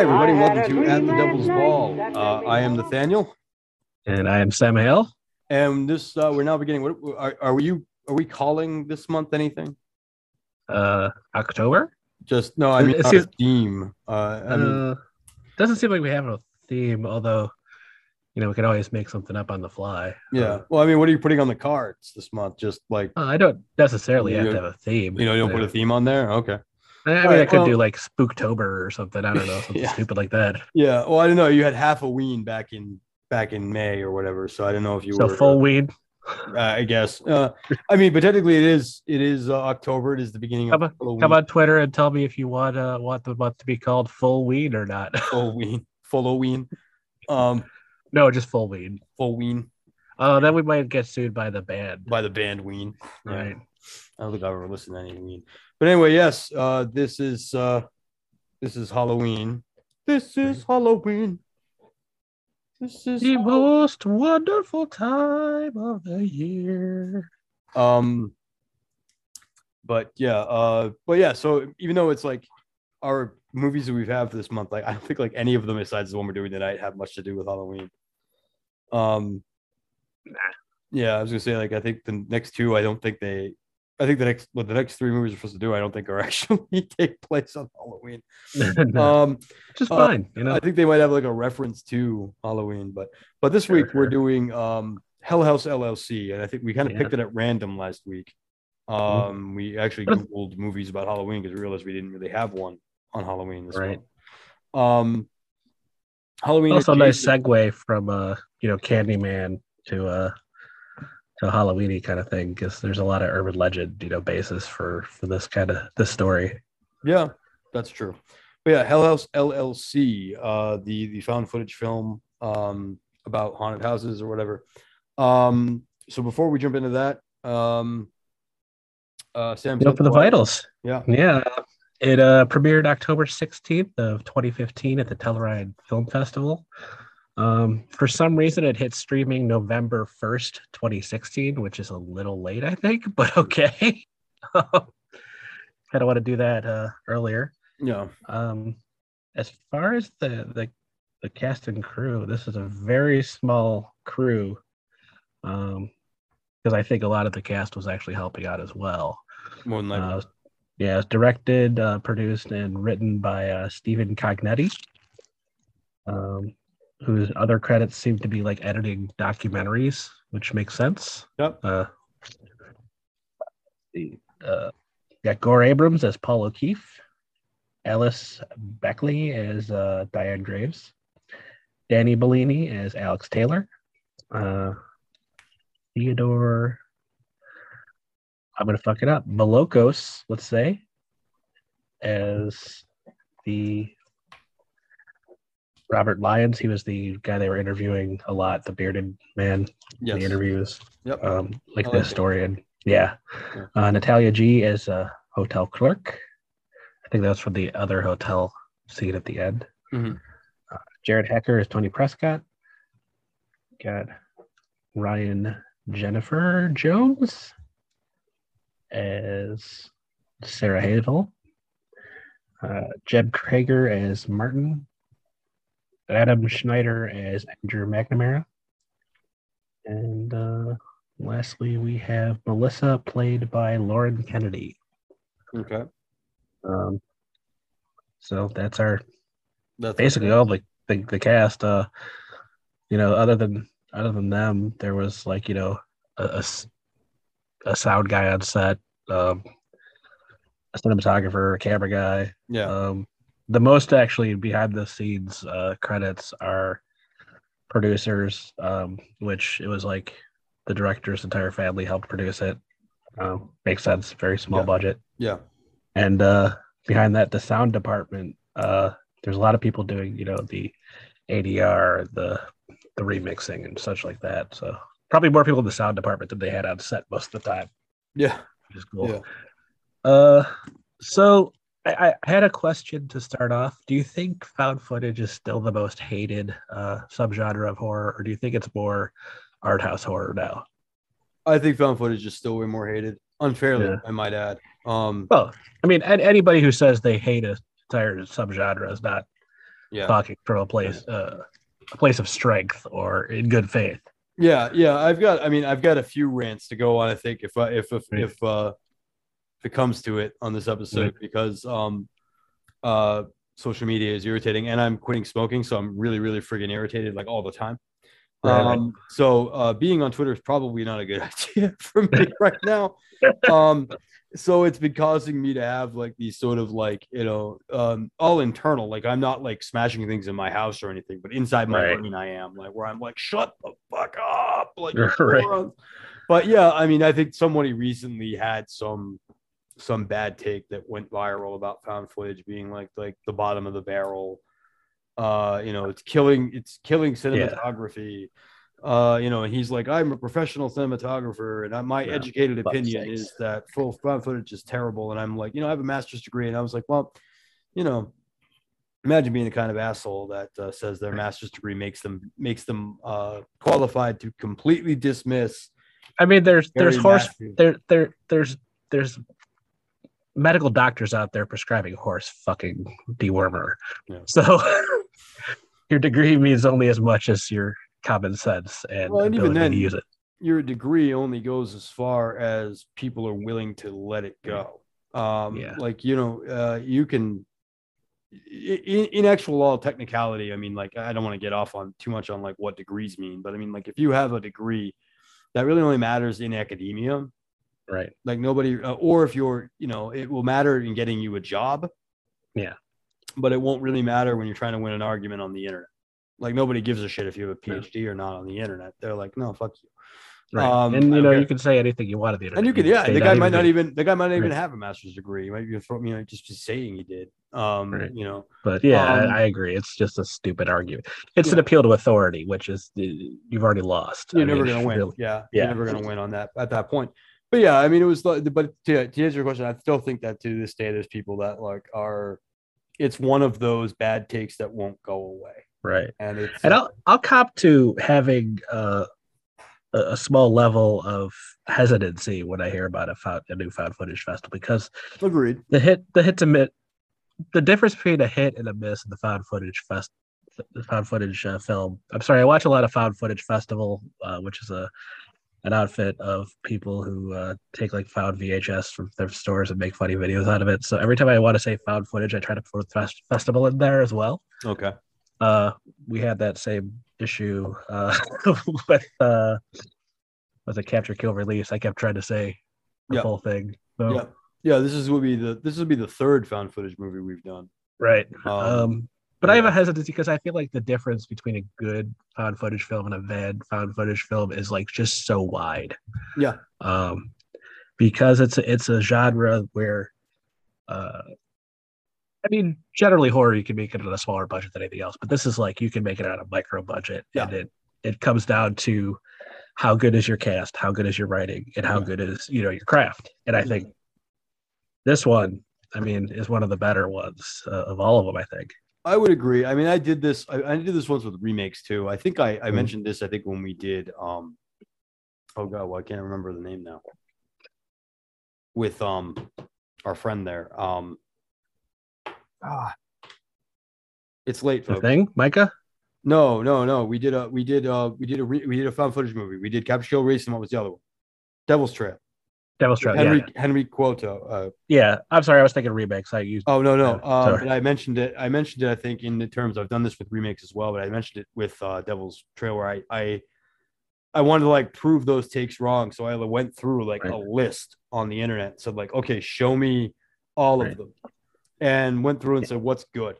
Hi, everybody. Welcome to At the Devil's Ball. Uh, I am Nathaniel, And I am Sam Hale. and this uh, we're now beginning. What are, are you? Are we calling this month anything? Uh, October. Just no. I mean, it not a seems- theme. Uh, I mean, uh, doesn't seem like we have a theme, although you know we can always make something up on the fly. yeah. Well, I mean, what are you putting on the cards this month? Just like Uh, I don't necessarily have to have a theme. you know, you don't put a theme on there. Okay. I, mean, Alright, I could well- do like Spooktober or something. I don't know, something Yeah. stupid like that. Yeah. Well, I don't know. You had half a ween back in back in May or whatever, so I don't know if you So were full. Uh, I guess. Uh, I mean, but technically, it is. It is uh, October. It is the beginning of Come on, Halloween. Come on Twitter and tell me if you want uh, want the month to be called full weed or not. full ween. Full ween. Um, no, just full weed. full ween Uh, then we might get sued by the band. by the band Ween. Yeah. Right. I don't think I've ever listened to any Ween. But anyway, yes, uh, this is uh, this is Halloween. This is Halloween. This is The most wonderful time of the year. um but yeah, uh but yeah, so even though it's like our movies that we've had for this month, like I don't think like any of them besides the one we're doing tonight have much to do with Halloween. Um yeah, I was gonna say like I think the next two I don't think they I think the next what the next three movies are supposed to do, I don't think are actually take place on Halloween. no, Um just uh, fine, you know. I think they might have like a reference to Halloween, but but this Sure, week we're doing um Hell House LLC, and I think we kind of Yeah. picked it at random last week. Um, we actually googled movies about Halloween because we realized we didn't really have one on Halloween this Right. month. Um, Halloween also a nice segue from uh you know Candyman to uh to Halloweeny kind of thing because there's a lot of urban legend you know basis for for this kind of this story. Yeah, that's true. But yeah, Hell House LLC, uh, the the found footage film um, about haunted houses or whatever. Um, so before we jump into that, um, uh, Sam, You know, for the vitals, Yeah. yeah. It uh, premiered October 16th of 2015 at the Telluride Film Festival. Um, for some reason, it hit streaming November 1st, 2016, which is a little late, I think, but okay. kind of want to do that uh, earlier. Yeah. Um, as far as the, the the cast and crew, this is a very small crew. Um, because I think a lot of the cast was actually helping out as well. More than likely. Uh, yeah, it's directed, uh, produced, and written by uh, Stephen Cognetti, um, whose other credits seem to be like editing documentaries, which makes sense. Yep. Uh, uh, got Gore Abrams as Paul O'Keefe, Alice Beckley as uh, Diane Graves, Danny Bellini as Alex Taylor, uh, Theodore. I'm gonna fuck it up. Malokos, let's say, as the Robert Lyons. He was the guy they were interviewing a lot, the bearded man in the interviews Yep. um, like I the like it. historian. Yeah. Uh, Natalia G is a hotel clerk. I think that's from the other hotel scene at the end. Mhm. Uh, Jared Hacker is Tony Prescott. Got Ryan Jennifer Jones as Sarah Hazel. Uh, Jeb Kreager as Martin. Adam Schneider as Andrew McNamara. And uh, lastly, we have Melissa, played by Lauren Kennedy. Okay. Um, so that's our That's basically all the, the the cast. Uh, you know, other than other than them, there was like you know a a sound guy on set, um, a cinematographer, a camera guy. Yeah. Um, the most actually behind the scenes uh, credits are producers, um, which it was like the director's entire family helped produce it. Um, makes sense. Very small Yeah. budget. yeah. And uh, behind that, the sound department. Uh, there's a lot of people doing, you know, the ADR, the the remixing, and such like that. So probably more people in the sound department than they had on set most of the time Yeah. which is cool. Yeah. Uh, so I, I had a question to start off. Do you think found footage is still the most hated uh, subgenre of horror, or do you think it's more art house horror now? I think found footage is still way more hated, unfairly, Yeah. I might add. Um, Well, I mean, an- anybody who says they hate a entire subgenre is not Yeah. talking from a place uh, a place of strength or in good faith. Yeah, yeah. I've got. I mean, I've got a few rants to go on. I think if I if if if uh if it comes to it on this episode because um uh social media is irritating and I'm quitting smoking, so I'm really really friggin' irritated like all the time. Right. um, so uh, being on Twitter is probably not a good idea for me right now. Um, so it's been causing me to have like these sort of like you know um all internal like i'm not like smashing things in my house or anything but inside my Right. brain i am like where i'm like shut the fuck up like Right. but yeah i mean i think somebody recently had some some bad take that went viral about found footage being like like the bottom of the barrel. Uh you know it's killing it's killing cinematography. Uh you know and he's like i'm a professional cinematographer and I, my Yeah, educated opinion sakes. is that full found footage is terrible. And i'm like you know i have a master's degree and i was like well you know imagine being the kind of asshole that uh, says their master's degree makes them makes them uh qualified to completely dismiss I mean, there's there's horse there there there's there's medical doctors out there prescribing horse fucking dewormer. Yeah. So your degree means only as much as your common sense and, Well, and even then- use it. your degree only goes as far as people are willing to let it go. Um, Yeah. like you know, uh, you can in, in actual law technicality. I mean, like I don't want to get off on too much on like what degrees mean, but I mean, like if you have a degree, that really only matters in academia. Right. Like nobody, uh, or if you're, you know, it will matter in getting you a job. Yeah. But it won't really matter when you're trying to win an argument on the internet. Like nobody gives a shit if you have a No. PhD or not on the internet. They're like, no, fuck you. Right. Um, and you know, you can say anything you want to the internet. And you can, yeah, the guy might not even the guy might not even Right. have a master's degree. He might be you know, just saying he did. Um, Right. you know, But yeah, um, I, agree. It's just a stupid argument. It's an appeal to authority, which is uh, you've already lost. you're I never mean, gonna win. really. Yeah, Yeah. you're never gonna win on that at that point. But yeah, I mean, it was like, but to, to answer your question, I still think that to this day, there's people that like are. It's one of those bad takes that won't go away, Right. and it's And I'll I'll cop to having uh, a, a small level of hesitancy when I hear about a, found, a new found footage festival because agreed. the hit the hit to miss the difference between a hit and a miss in the found footage fest the found footage uh, film. I'm sorry, I watch a lot of found footage festival, uh, which is a an outfit of people who uh, take like found VHS from their stores and make funny videos out of it. So every time I want to say found footage, I try to put fest- festival in there as well. Okay. Uh, we had that same issue uh, with uh, was it capture kill release. I kept trying to say the Yeah. whole thing. So, Yeah. Yeah. This is would be the this would be the third found footage movie we've done. Right. Um, Um, but I have a hesitancy because I feel like the difference between a good found footage film and a bad found footage film is like just so wide. Yeah. Um, because it's a, it's a genre where, uh, I mean, generally horror you can make it on a smaller budget than anything else, but this is like you can make it on a micro budget, Yeah. and it it comes down to how good is your cast, how good is your writing, and how Yeah. good is you know your craft. And I think this one, I mean, is one of the better ones uh, of all of them. I think. I would agree. I mean, I did this. I, I did this once with remakes too. I think I, I Mhm. mentioned this. I think when we did. Um, oh god, well, I can't remember the name now. With um, our friend there. Um, ah, it's late, The folks. thing, Micah. No, no, no. We did a we did uh we did a re, we did a found footage movie. We did Capture Kill Race and what was the other one? Devil's Trail. Devil's Trap. Henry Yeah. Henry Couto. Uh, yeah. I'm sorry. I was thinking remakes. I used. Oh no, no. Yeah, Um, but I mentioned it. I mentioned it. I think in the terms I've done this with remakes as well, but I mentioned it with uh, Devil's Trail where I I I wanted to like prove those takes wrong, so I went through like a list on the internet. Said like, okay, show me all Right. of them, and went through and said what's good,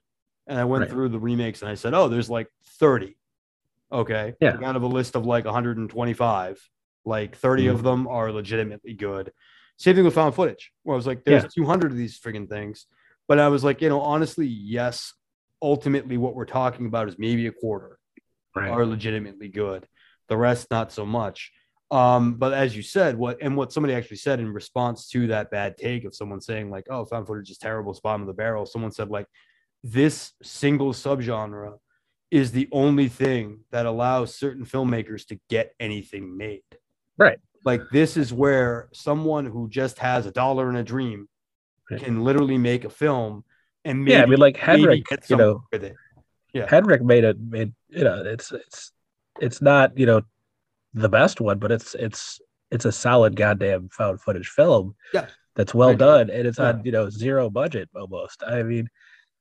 and I went Right. through the remakes and I said, oh, there's like thirty. Okay, Yeah. kind of a list of like 125. Like 30 Mm-hmm. of them are legitimately good. Same thing with found footage, where I was like, there's Yeah. 200 of these friggin' things. But I was like, you know, honestly, yes. Ultimately, what we're talking about is maybe a quarter Right. are legitimately good. The rest, not so much. Um, but as you said, what and what somebody actually said in response to that bad take of someone saying like, "Oh, found footage is terrible, it's bottom of the barrel." Someone said like, "This single subgenre is the only thing that allows certain filmmakers to get anything made." Right. Like this is where someone who just has a dollar and a dream Right. can literally make a film and maybe, yeah. I mean, like Henrik. You know, with it. Yeah. Henrik made it. Made you know, it's it's it's not you know the best one, but it's it's it's a solid goddamn found footage film. Yeah. that's well Right. done, and it's Yeah. on you know zero budget almost. I mean,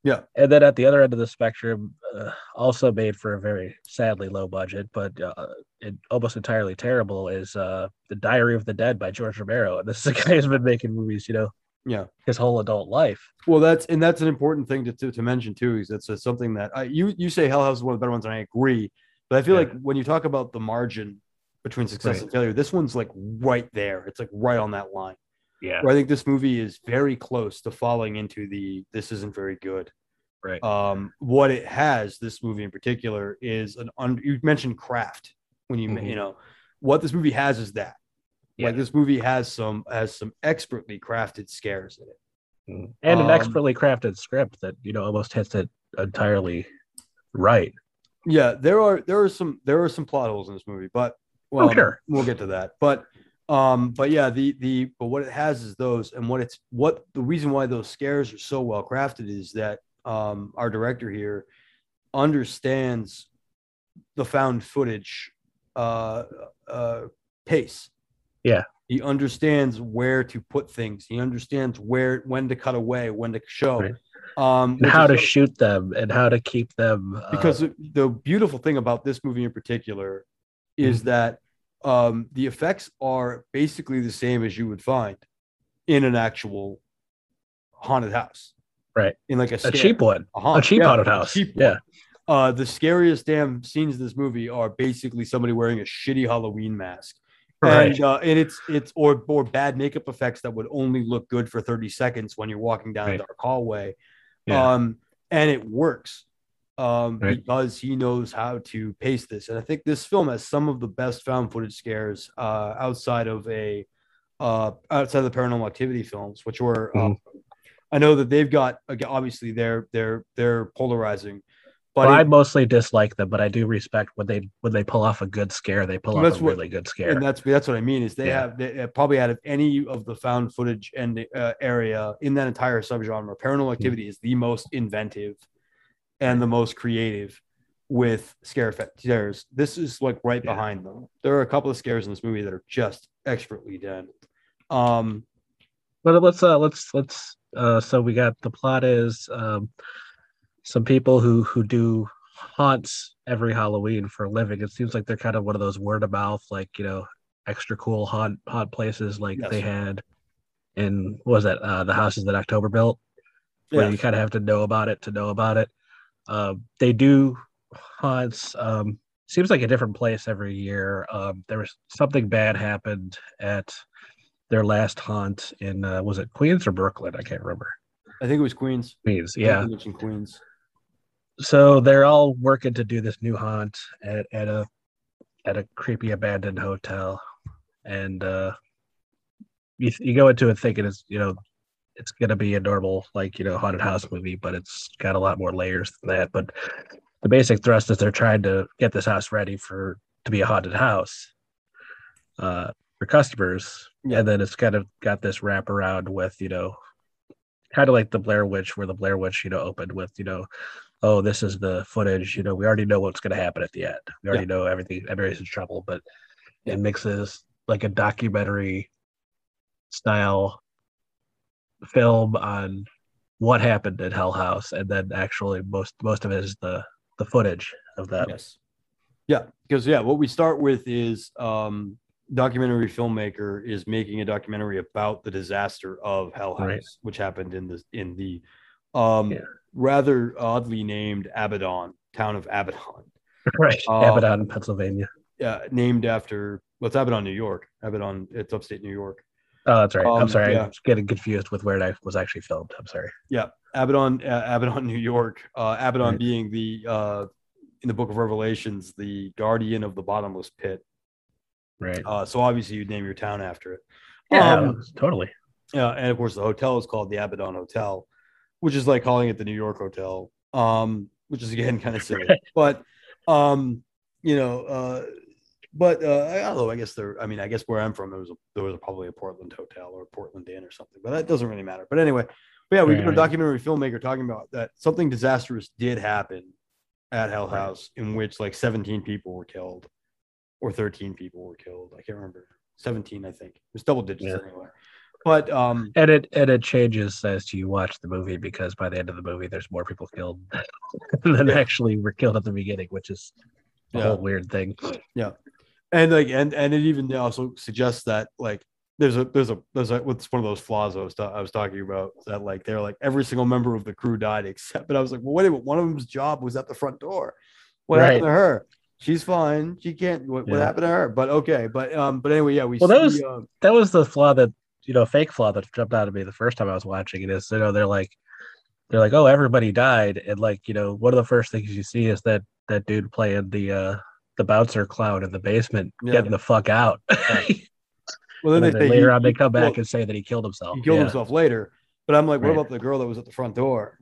Yeah. And then at the other end of the spectrum, uh, also made for a very sadly low budget, but uh, it, almost entirely terrible, is uh, the Diary of the Dead by George Romero. And this is a guy who's been making movies, you know, Yeah. his whole adult life. Well, that's and that's an important thing to to, to mention too. Is that's uh, something that I, you you say Hell House is one of the better ones, and I agree. But I feel Yeah. like when you talk about the margin between success Right. and failure, this one's like right there. It's like right on that line. Yeah. Where I think this movie is very close to falling into the this isn't very good. Right. Um, what it has, this movie in particular, is an un- you mentioned craft when you Mhm. you know what this movie has is that. Yeah. Like this movie has some has some expertly crafted scares in it. Mm. And an Um, expertly crafted script that, you know, almost hits it entirely right. Yeah, there are there are some there are some plot holes in this movie, but well, Oh, sure. we'll get to that. But um, but yeah, the the but what it has is those, and what it's what the reason why those scares are so well crafted is that um, our director here understands the found footage uh, uh, pace. Yeah. he understands where to put things. He understands where when to cut away, when to show. Right. Um, And how to a- shoot them and how to keep them. uh, because the- beautiful thing about this movie in particular is Mhm. that um, the effects are basically the same as you would find in an actual haunted house, Right. In like a, a cheap one. a, haunt- a cheap yeah, haunted house. cheap yeah. Uh, the scariest damn scenes in this movie are basically somebody wearing a shitty Halloween mask. Right. And, uh, and it's it's or or bad makeup effects that would only look good for 30 seconds when you're walking down Right. a dark hallway. Yeah. Um, and it works um, Right. because he knows how to pace this. And I think this film has some of the best found footage scares uh, outside of a uh, outside of the paranormal activity films, which were um, I know that they've got obviously they're they're they're polarizing, but Well, it- I mostly dislike them, but I do respect when they when they pull off a good scare. They pull off a what- really good scare. and that's that's what I mean is they Yeah. have they, uh, probably out of any of the found footage and uh, area in that entire subgenre, Mm. Paranormal Activity is the most inventive and the most creative with scare scares. This is like right Yeah. behind them. There are a couple of scares in this movie that are just expertly done. Um, But let's uh let's let's uh so we got the plot is um some people who who do haunts every Halloween for a living. It seems like they're kind of one of those word of mouth, like you know, extra cool haunt haunt places like Yes. they had in what was that uh the houses that October built, where yeah, you kind of have to know about it to know about it. Um, they do hunts. Um, seems like a different place every year. Um, there was something bad happened at their last haunt in uh, was it Queens or Brooklyn? I can't remember. I think it was Queens. Queens, yeah. you Queens. So they're all working to do this new haunt at, at a at a creepy abandoned hotel, and uh, you you go into it thinking it's you know it's gonna be a normal like you know haunted house movie, but it's got a lot more layers than that. But the basic thrust is they're trying to get this house ready for to be a haunted house uh, for customers, Yeah. and then it's kind of got this wraparound with you know kind of like the Blair Witch, where the Blair Witch you know opened with you know oh, this is the footage. You know, we already know what's going to happen at the end. We already know everything. Everybody's in trouble, but Yeah. it mixes like a documentary style film on what happened at Hell House, and then actually most most of it is the the footage of that. Yes. Yeah, because yeah, what we start with is um documentary filmmaker is making a documentary about the disaster of Hell House, Right. which happened in the in the um Yeah. rather oddly named Abaddon, town of Abaddon. Right, Um, Abaddon, Pennsylvania. Yeah, named after well, it's Abaddon, New York. Abaddon, it's upstate New York. Oh, that's right. um, I'm sorry. yeah. I'm getting confused with where it was actually filmed. I'm sorry. Yeah, Abaddon, uh, Abaddon, New York. Uh, Abaddon Right. being the uh, in the Book of Revelations, the guardian of the bottomless pit. Right. Uh, so obviously, you'd name your town after it. Yeah, Um, totally. Yeah, and of course, the hotel is called the Abaddon Hotel, which is like calling it the New York Hotel, um, which is again kind of silly. But um, you know, uh, but uh, although I guess there, I mean, I guess where I'm from, there was a, there was probably a Portland hotel or a Portland Inn or something, but that doesn't really matter. But anyway, but yeah, we Right, a right. documentary filmmaker talking about that something disastrous did happen at Hell Right. House in which like 17 people were killed or 13 people were killed. I can't remember. 17, I think. It was double digits Yeah. anyway. But um, And it and it changes as you watch the movie because by the end of the movie, there's more people killed than Yeah. actually were killed at the beginning, which is a Yeah. whole weird thing. And like and and it even also suggests that like there's a there's a there's a what's one of those flaws I was ta- I was talking about that like they're like every single member of the crew died except but I was like well wait a minute one of them's job was at the front door. What happened to her? She's fine. She can't what, what happened to her? But okay but um but anyway yeah we Well, that was- uh, That was the flaw that you know, fake flaw that jumped out at me the first time I was watching it. Is you know they're like they're like, oh, everybody died, and like you know, one of the first things you see is that that dude playing the uh the bouncer clown in the basement, Yeah. getting the fuck out. well and then then they later he- on, they come back well, and say that he killed himself. he killed Yeah. himself later but I'm like what Right. about the girl that was at the front door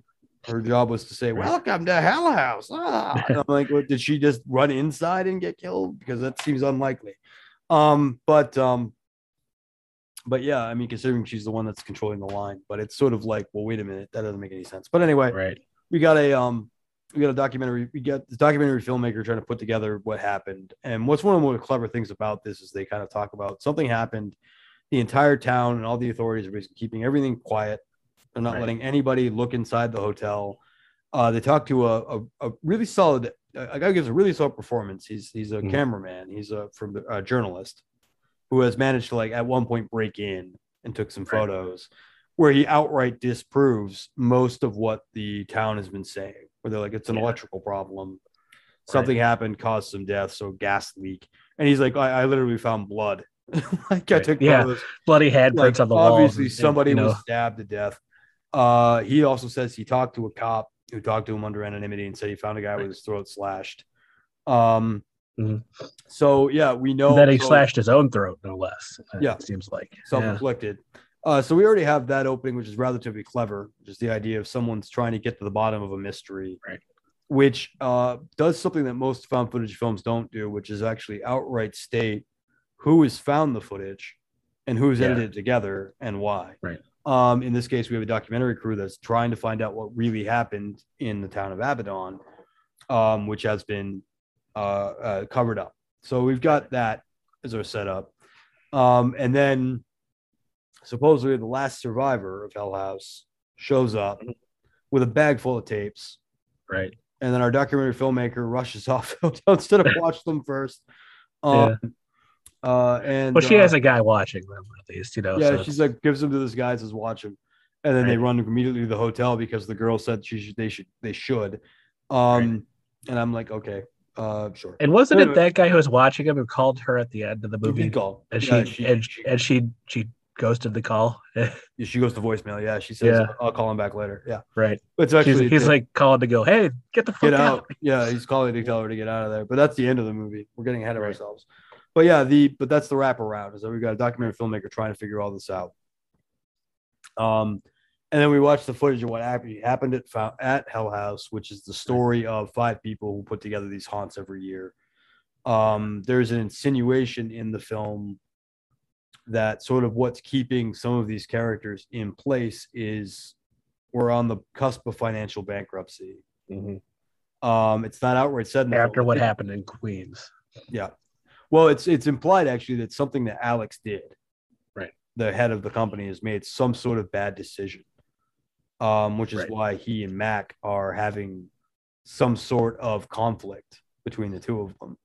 her job was to say welcome to Hell House ah. I'm like what, did she just run inside and get killed because that seems unlikely um but um but yeah i mean considering she's the one that's controlling the line but it's sort of like well wait a minute that doesn't make any sense but anyway Right. we got a um we got a documentary we got the documentary filmmaker trying to put together what happened and what's one of the more clever things about this is they kind of talk about something happened the entire town and all the authorities are basically keeping everything quiet they're not Right. letting anybody look inside the hotel uh they talk to a, a, a really solid a guy who gives a really solid performance he's he's a Mhm. cameraman he's a from the- a journalist who has managed to like at one point break in and took some Right. photos where he outright disproves most of what the town has been saying where they're like it's an Yeah. electrical problem something happened caused some death so gas leak and he's like i, I literally found blood like i took Yeah. Bloody handprints like, on the wall. obviously and- somebody you know, was stabbed to death uh he also says he talked to a cop who talked to him under anonymity and said he found a guy with his throat slashed um Mhm. so yeah we know that he so- slashed his own throat, no less. Yeah. It seems like. Yeah. Uh, so we already have that opening, which is relatively clever, just the idea of someone's trying to get to the bottom of a mystery, Right. which uh, does something that most found footage films don't do, which is actually outright state who has found the footage and who's Yeah. edited it together and why. Right. Um, in this case, we have a documentary crew that's trying to find out what really happened in the town of Abaddon, um, which has been uh, uh, covered up. So we've got that as our setup. Um, and then supposedly the last survivor of Hell House shows up with a bag full of tapes. Right. And then our documentary filmmaker rushes off the instead of watch them first. Um, uh, and Well, she uh, has a guy watching them at least, you know. yeah, so she's like gives them to this guy says watch him, and then they run immediately to the hotel because the girl said she should they should they should, um, and I'm like okay, uh, sure. And wasn't Anyway. it that guy who was watching him who called her at the end of the movie? call. And she, Yeah, and, she, and she she ghosted the call. she goes to voicemail. Yeah, she says Yeah. I'll call him back later. Yeah, right. it's She's, actually he's like calling to go, hey, get the fuck get out. out. Yeah, he's calling to tell her to get out of there. But that's the end of the movie. We're getting ahead of Right. ourselves. But yeah, the but that's the wraparound. Is that we've got a documentary filmmaker trying to figure all this out. Um, and then we watched the footage of what actually happened at at Hell House, which is the story of five people who put together these haunts every year. Um, there's an insinuation in the film that sort of what's keeping some of these characters in place is we're on the cusp of financial bankruptcy. Mhm. Um, it's not outright said After what happened in Queens. Yeah. Well, it's it's implied actually that something that Alex did, Right. The head of the company has made some sort of bad decision, um, which is Right. why he and Mac are having some sort of conflict between the two of them.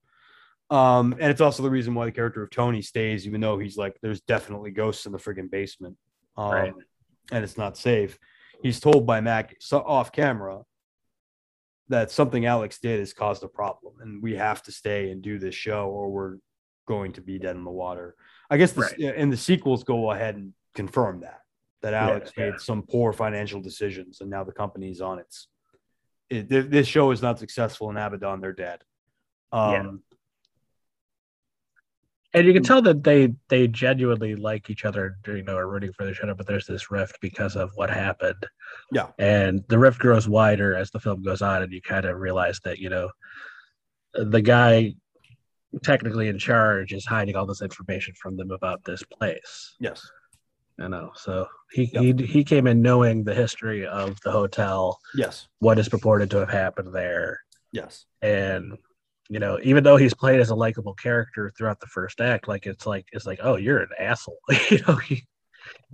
Um, and it's also the reason why the character of Tony stays, even though he's like, there's definitely ghosts in the friggin' basement, um, Right. and it's not safe. He's told by Mac so off camera that something Alex did has caused a problem, and we have to stay and do this show, or we're going to be dead in the water. I guess, the, Right. and the sequels go ahead and confirm that that Alex yeah. made some poor financial decisions, and now the company's on its. It, this show is not successful in Abaddon; they're dead. Yeah. And you can hmm. tell that they they genuinely like each other, you know, are rooting for each other, but there's this rift because of what happened. Yeah. And the rift grows wider as the film goes on, and you kind of realize that, you know, the guy technically in charge is hiding all this information from them about this place. Yes. You know, so he Yeah. he he came in knowing the history of the hotel, Yes. what is purported to have happened there. Yes. and you know, even though he's played as a likable character throughout the first act, like it's like it's like, oh, you're an asshole. you know, he,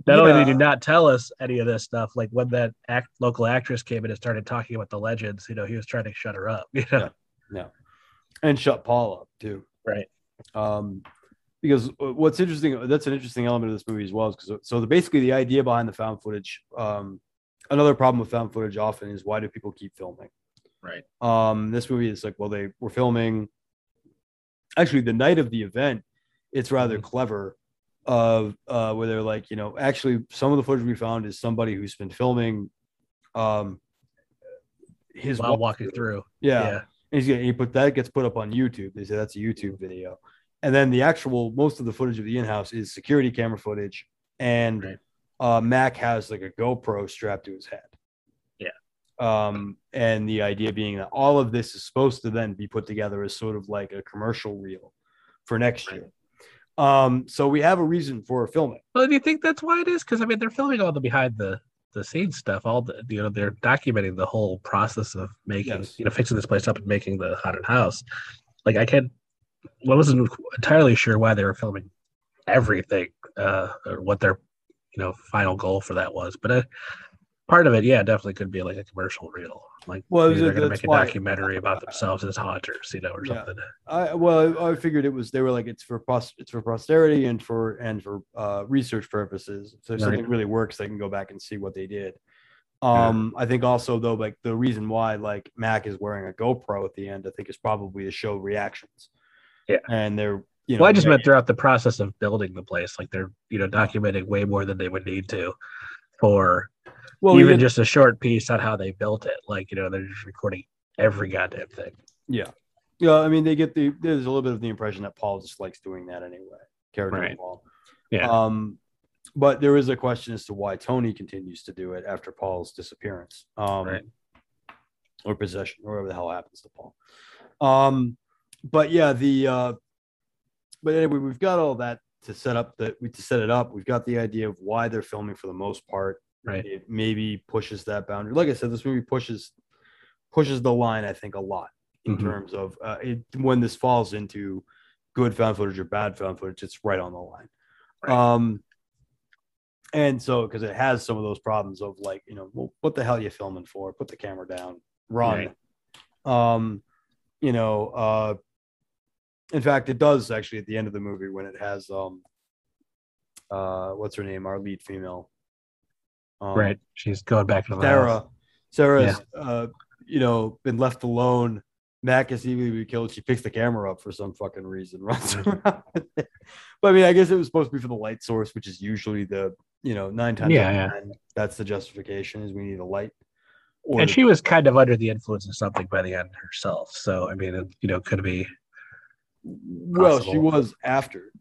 not only did he not tell us any of this stuff, like when that act local actress came in and started talking about the legends, you know, he was trying to shut her up. You know, Yeah. And shut Paul up too. right? um, because what's interesting that's an interesting element of this movie as well, is because so the basically the idea behind the found footage um, another problem with found footage often is why do people keep filming Right. um this movie is like well they were filming actually the night of the event it's rather Mhm. clever of uh where they're like you know actually some of the footage we found is somebody who's been filming um his While walk- walking through. yeah, Yeah. and he's getting he put that gets put up on YouTube. They say that's a YouTube video, and then the actual most of the footage of the in-house is security camera footage, and Right. uh, Mac has like a GoPro strapped to his head. Yeah. Um, and the idea being that all of this is supposed to then be put together as sort of like a commercial reel for next year. Um, so we have a reason for filming. Well, do you think that's why it is? Because I mean, they're filming all the behind the the scenes stuff. All the you know, they're documenting the whole process of making, Yes. you know, fixing this place up and making the haunted house. Like I can't, well, I wasn't entirely sure why they were filming everything uh, or what their you know final goal for that was, but uh, part of it, yeah, definitely could be like a commercial reel. Like, Well, they're going to make a why- documentary about themselves as haunters, you know, or Yeah. something. I well, I figured it was they were like it's for pos- it's for posterity and for and for uh, research purposes. So if Right. something really works, they can go back and see what they did. Yeah. Um, I think also though, like the reason why like Mac is wearing a GoPro at the end, I think is probably to show reactions. Yeah. and they're you know Well, I just meant throughout the process of building the place, like they're you know documenting way more than they would need to for well even yeah, just a short piece on how they built it. Like you know they're just recording every goddamn thing. yeah, yeah. I mean, they get the there's a little bit of the impression that Paul just likes doing that anyway. Character Right. Paul. Yeah. Um, but there is a question as to why Tony continues to do it after Paul's disappearance. Um, Right. or possession, or whatever the hell happens to Paul. Um, but yeah, the uh, but anyway, we've got all that to set up that we to set it up. We've got the idea of why they're filming for the most part. Right. It maybe pushes that boundary. Like I said, this movie pushes pushes the line, I think, a lot in Mhm. terms of uh, it, when this falls into good found footage or bad found footage, it's right on the line. Right. Um, and so because it has some of those problems of like, you know, well, what the hell are you filming for? Put the camera down, run. Um, you know, uh, in fact, it does actually at the end of the movie when it has um, uh, what's her name? Our lead female, um, Right. She's going back to the Sarah. house. Sarah's, uh, you know, been left alone. Mac is easily killed. She picks the camera up for some fucking reason, runs Mhm. around. But I mean, I guess it was supposed to be for the light source, which is usually the, you know, nine times Yeah, out yeah. 10, that's the justification is we need a light. And the- she was kind of under the influence of something by the end herself. So I mean, it, you know, could be well, she was after,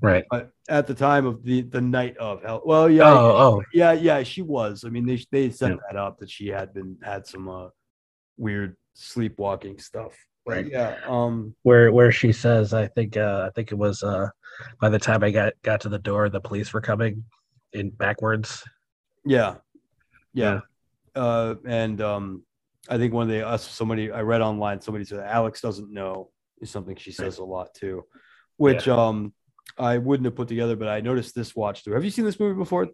right. but at the time of the the night of hell. Well, yeah, Oh, oh, yeah, yeah, she was. I mean, they they set Yeah. that up that she had been had some uh weird sleepwalking stuff. But Right. Yeah. Um. where where she says, I think, uh, I think it was uh, by the time I got got to the door, the police were coming in backwards. Yeah. Yeah. Uh. And um. I think one of the us somebody I read online somebody said Alex doesn't know is something she says a lot too, which um I wouldn't have put together, but I noticed this watch through. Have you seen this movie before?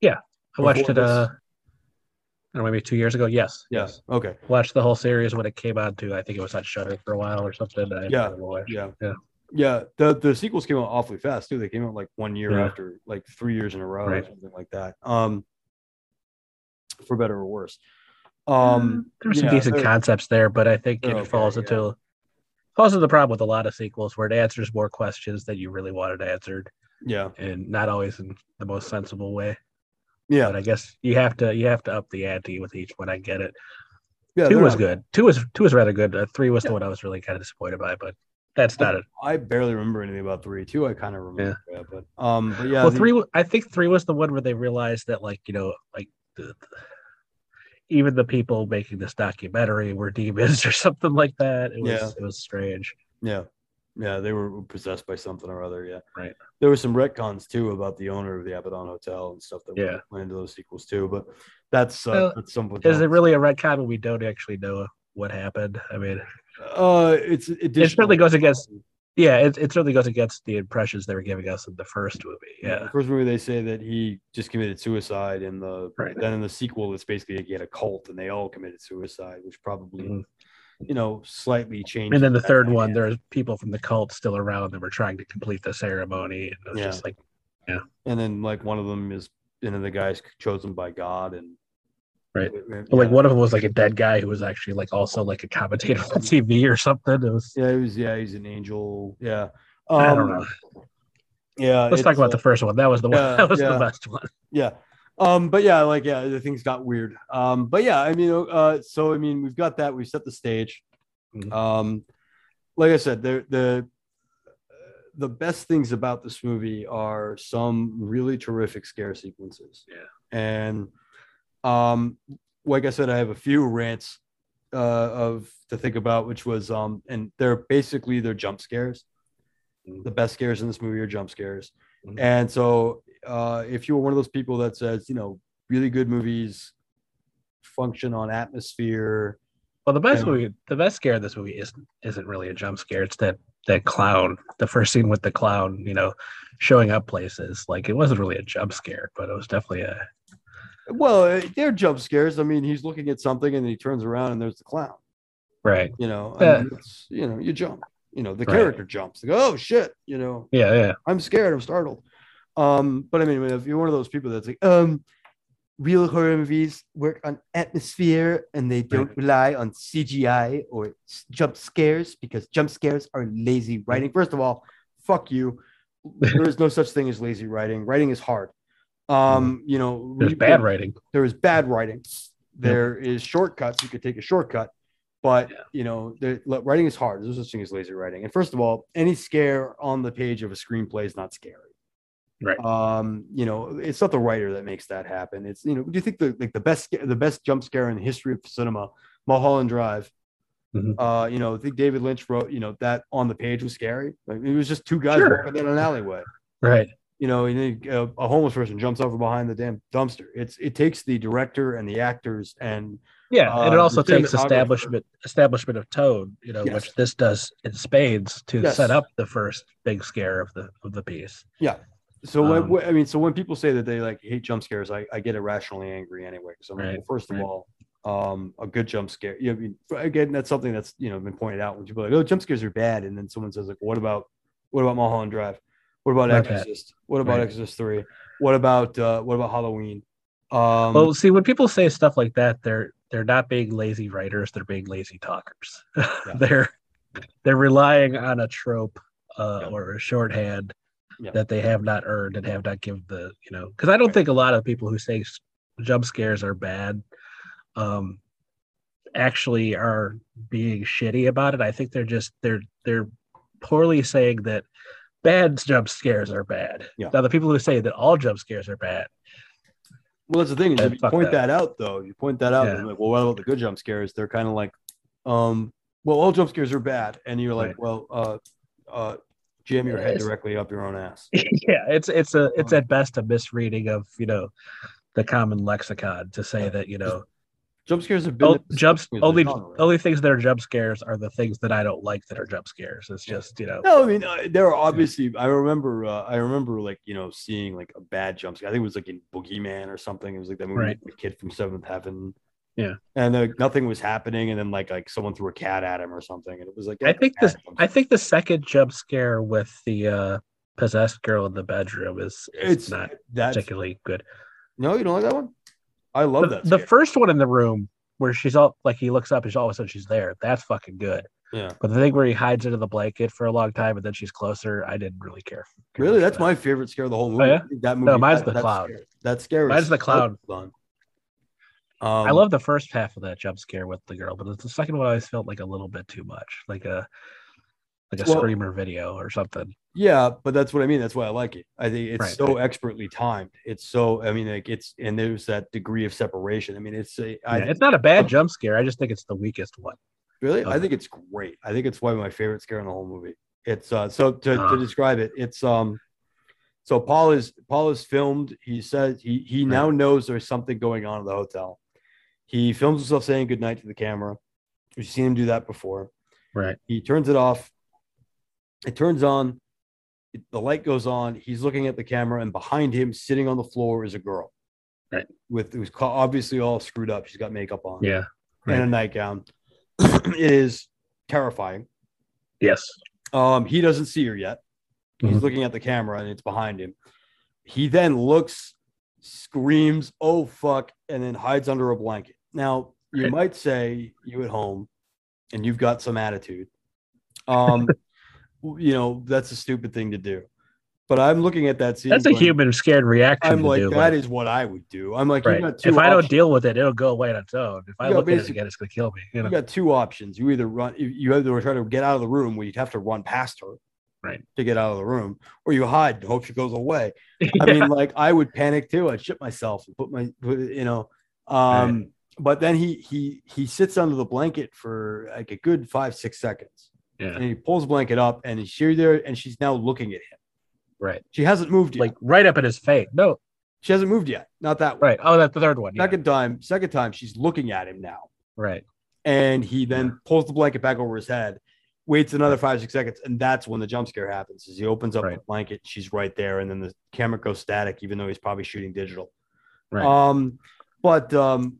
Yeah, I watched Before it. Uh, I don't know, maybe two years ago. Yes. Yes. Okay. Watched the whole series when it came on too. I think it was on Shudder for a while or something. I Yeah. Yeah. Yeah. Yeah. The the sequels came out awfully fast too. They came out like one year Yeah. after, like three years in a row or something like that. Um for better or worse. Um there were some yeah, decent concepts there, but I think it okay, falls into into the problem with a lot of sequels where it answers more questions that you really wanted answered, yeah. and not always in the most sensible way. Yeah. But I guess you have to you have to up the ante with each one. I get it. Yeah. 2 was not- good. Two was two was rather good. Uh, three was Yeah. the one I was really kind of disappointed by, but that's not it. I barely remember anything about three. Two, I kind of remember, yeah. but um, but yeah, well, the- three. I think three was the one where they realized that, like you know, like the, even the people making this documentary were demons or something like that. It was Yeah. it was strange. Yeah. Yeah, they were possessed by something or other. Yeah. Right. There were some retcons too about the owner of the Abaddon Hotel and stuff that Yeah. went into those sequels too. But that's uh, Well, that's something. Is it really a retcon when we don't actually know what happened. I mean, Uh, it's it, it certainly goes against. Yeah, it, it certainly goes against the impressions they were giving us in the first movie. Yeah, the first movie they say that he just committed suicide, and the Right. then in the sequel it's basically he had a cult and they all committed suicide, which probably Mhm. you know slightly changed. and then the third one, there's people from the cult still around that were trying to complete the ceremony. And it was Yeah. just like, and then like one of them is you know the guy's chosen by God and Right. But like one of them was like a dead guy who was actually like also like a commentator on TV or something. It was. Yeah, he was. Yeah, he's an angel. Yeah. I don't Um, know. Yeah. Let's talk about uh, the first one. That was the one. yeah, that was yeah. the best one. yeah um but yeah like yeah the things got weird um but yeah i mean uh so i mean we've got that we've set the stage Mhm. um like i said the the the best things about this movie are some really terrific scare sequences Yeah. and um like i said i have a few rants uh of to think about which was um and they're basically they're jump scares Mhm. the best scares in this movie are jump scares Mhm. and so uh if you were one of those people that says you know really good movies function on atmosphere Well, the best Yeah. movie, the best scare in this movie isn't isn't really a jump scare. It's that that clown, the first scene with the clown, you know, showing up places. Like it wasn't really a jump scare, but it was definitely a well uh, they're jump scares. I mean he's looking at something and then he turns around and there's the clown. Right. you know I mean, you know you jump you know the Right. character jumps. Go oh shit you know. Yeah, yeah. i'm scared. I'm startled. Um but i mean if you're one of those people that's like um real horror movies work on atmosphere and they don't rely on cgi or jump scares because jump scares are lazy writing. First of all fuck you. There is no such thing as lazy writing. Writing is hard um you know There's you bad writing. there is bad writing. There is shortcuts. You could take a shortcut, but Yeah. you know, the writing is hard. There's such thing as lazy writing. And first of all, any scare on the page of a screenplay is not scary. Right. Um, you know, it's not the writer that makes that happen. It's you know, do you think the like the best the best jump scare in the history of cinema, Mulholland Drive? Mhm. Uh, you know, I think David Lynch wrote, you know, that on the page was scary. Like, it was just two guys Sure. walking down an alleyway Right. You know, a, a homeless person jumps over behind the damn dumpster. It's it takes the director and the actors and Yeah, and it Uh, also takes establishment establishment of tone, you know, Yes. which this does in spades to Yes. set up the first big scare of the of the piece. Yeah. So when, Um, when- I mean, so when people say that they like hate jump scares, I, I get irrationally angry anyway. Because I'm Right, well, first of right. all, um, a good jump scare. You know, I mean, again, that's something that's you know been pointed out when people are like, oh, jump scares are bad, and then someone says like, what about what about Mulholland Drive? What about Not bad. What about Right. Exorcist Three? What about uh, what about Halloween? Um, well, see, when people say stuff like that, they're they're not being lazy writers; they're being lazy talkers. they're they're relying on a trope uh, Yeah. or a shorthand Yeah. that they have not earned and have not given the you know. Because I don't Right. think a lot of people who say jump scares are bad, um, actually are being shitty about it. I think they're just they're they're poorly saying that bad jump scares are bad. Yeah. Now the people who say that all jump scares are bad, Well, that's the thing is if you point that. that. out though, you point that out, Yeah. and like, well, what about the good jump scares? They're kind of like, um, well, all jump scares are bad, and you're like, Right. well, uh, uh, jam your head directly up your own ass. yeah, it's it's a it's Uh-huh. at best a misreading of you know the common lexicon to say that you know Jump scares have been oh, in the jumps with the only genre. only things that are jump scares are the things that I don't like that are jump scares. It's just you know No, I mean uh, there are obviously. I remember. Uh, I remember like you know seeing like a bad jump scare. I think it was like in Boogeyman or something. It was like that movie, Right. with the kid from Seventh Heaven. Yeah. and uh, nothing was happening, and then like like someone threw a cat at him or something, and it was like I think this I think the second jump scare with the uh possessed girl in the bedroom is, is it's not that's particularly good. no, you don't like that one. I love The, that. the scare. first one in the room where she's all like he looks up and all of a sudden she's there. That's fucking good. yeah. But the thing where he hides under the blanket for a long time and then she's closer, I didn't really care. care Really, that's that. my favorite scare of the whole movie. Oh, yeah? That movie. No, mine's that, the cloud. clown. Scare, that. Mine's the cloud. clown. Fun. I Um, love the first half of that jump scare with the girl, but the second one always felt like a little bit too much, like a like a Well- screamer video or something. Yeah, but that's what I mean. That's why I like it. I think it's Right, so expertly timed. It's so. I mean, like it's and there's that degree of separation. I mean, it's a. I Yeah, it's not a bad jump scare. I just think it's the weakest one. really. I think it's great. I think it's one of my favorite scare in the whole movie. It's uh. So to, Ah. to describe it, it's um. So Paul is Paul is filmed. He says he he now knows there's something going on in the hotel. He films himself saying goodnight to the camera. We've seen him do that before. Right. He turns it off. It turns on. It- the light goes on. He's looking at the camera, and behind him, sitting on the floor, is a girl. Right. With who's obviously all screwed up. She's got makeup on Yeah. and a nightgown. it is terrifying. Yes. Um, he doesn't see her yet. He's Mhm. looking at the camera, and it's behind him. He then looks, screams, "Oh fuck!" and then hides under a blanket. Now you Right. might say you at home, and you've got some attitude. Um, you know that's a stupid thing to do. But I'm looking at that scene. That's a going, human scared reaction. I'm like, do, that is what I would do. I'm like, right. you got two If I don't deal with it, it'll go away on its own. If I look at it again, it's gonna kill me. You know? you got two options. You either run, you- either try to get out of the room where you'd have to run past her, Right. to get out of the room, or you hide and hope she goes away. I mean, like I would panic too. I'd shit myself and put my, put, you know. Um, but then he he he sits under the blanket for like a good five six seconds, yeah. and he pulls the blanket up, and she's here there, and she's now looking at him. Right. She hasn't moved yet. Like right up at his face. No. she hasn't moved yet. Not that one. Right. Oh, that's the third one. Yeah. Second time, second time, she's looking at him now. Right. and he then pulls the blanket back over his head, waits another five six seconds, and that's when the jump scare happens. As he opens up the blanket, she's right there, and then the camera goes static, even though he's probably shooting digital. Right. Um, but um,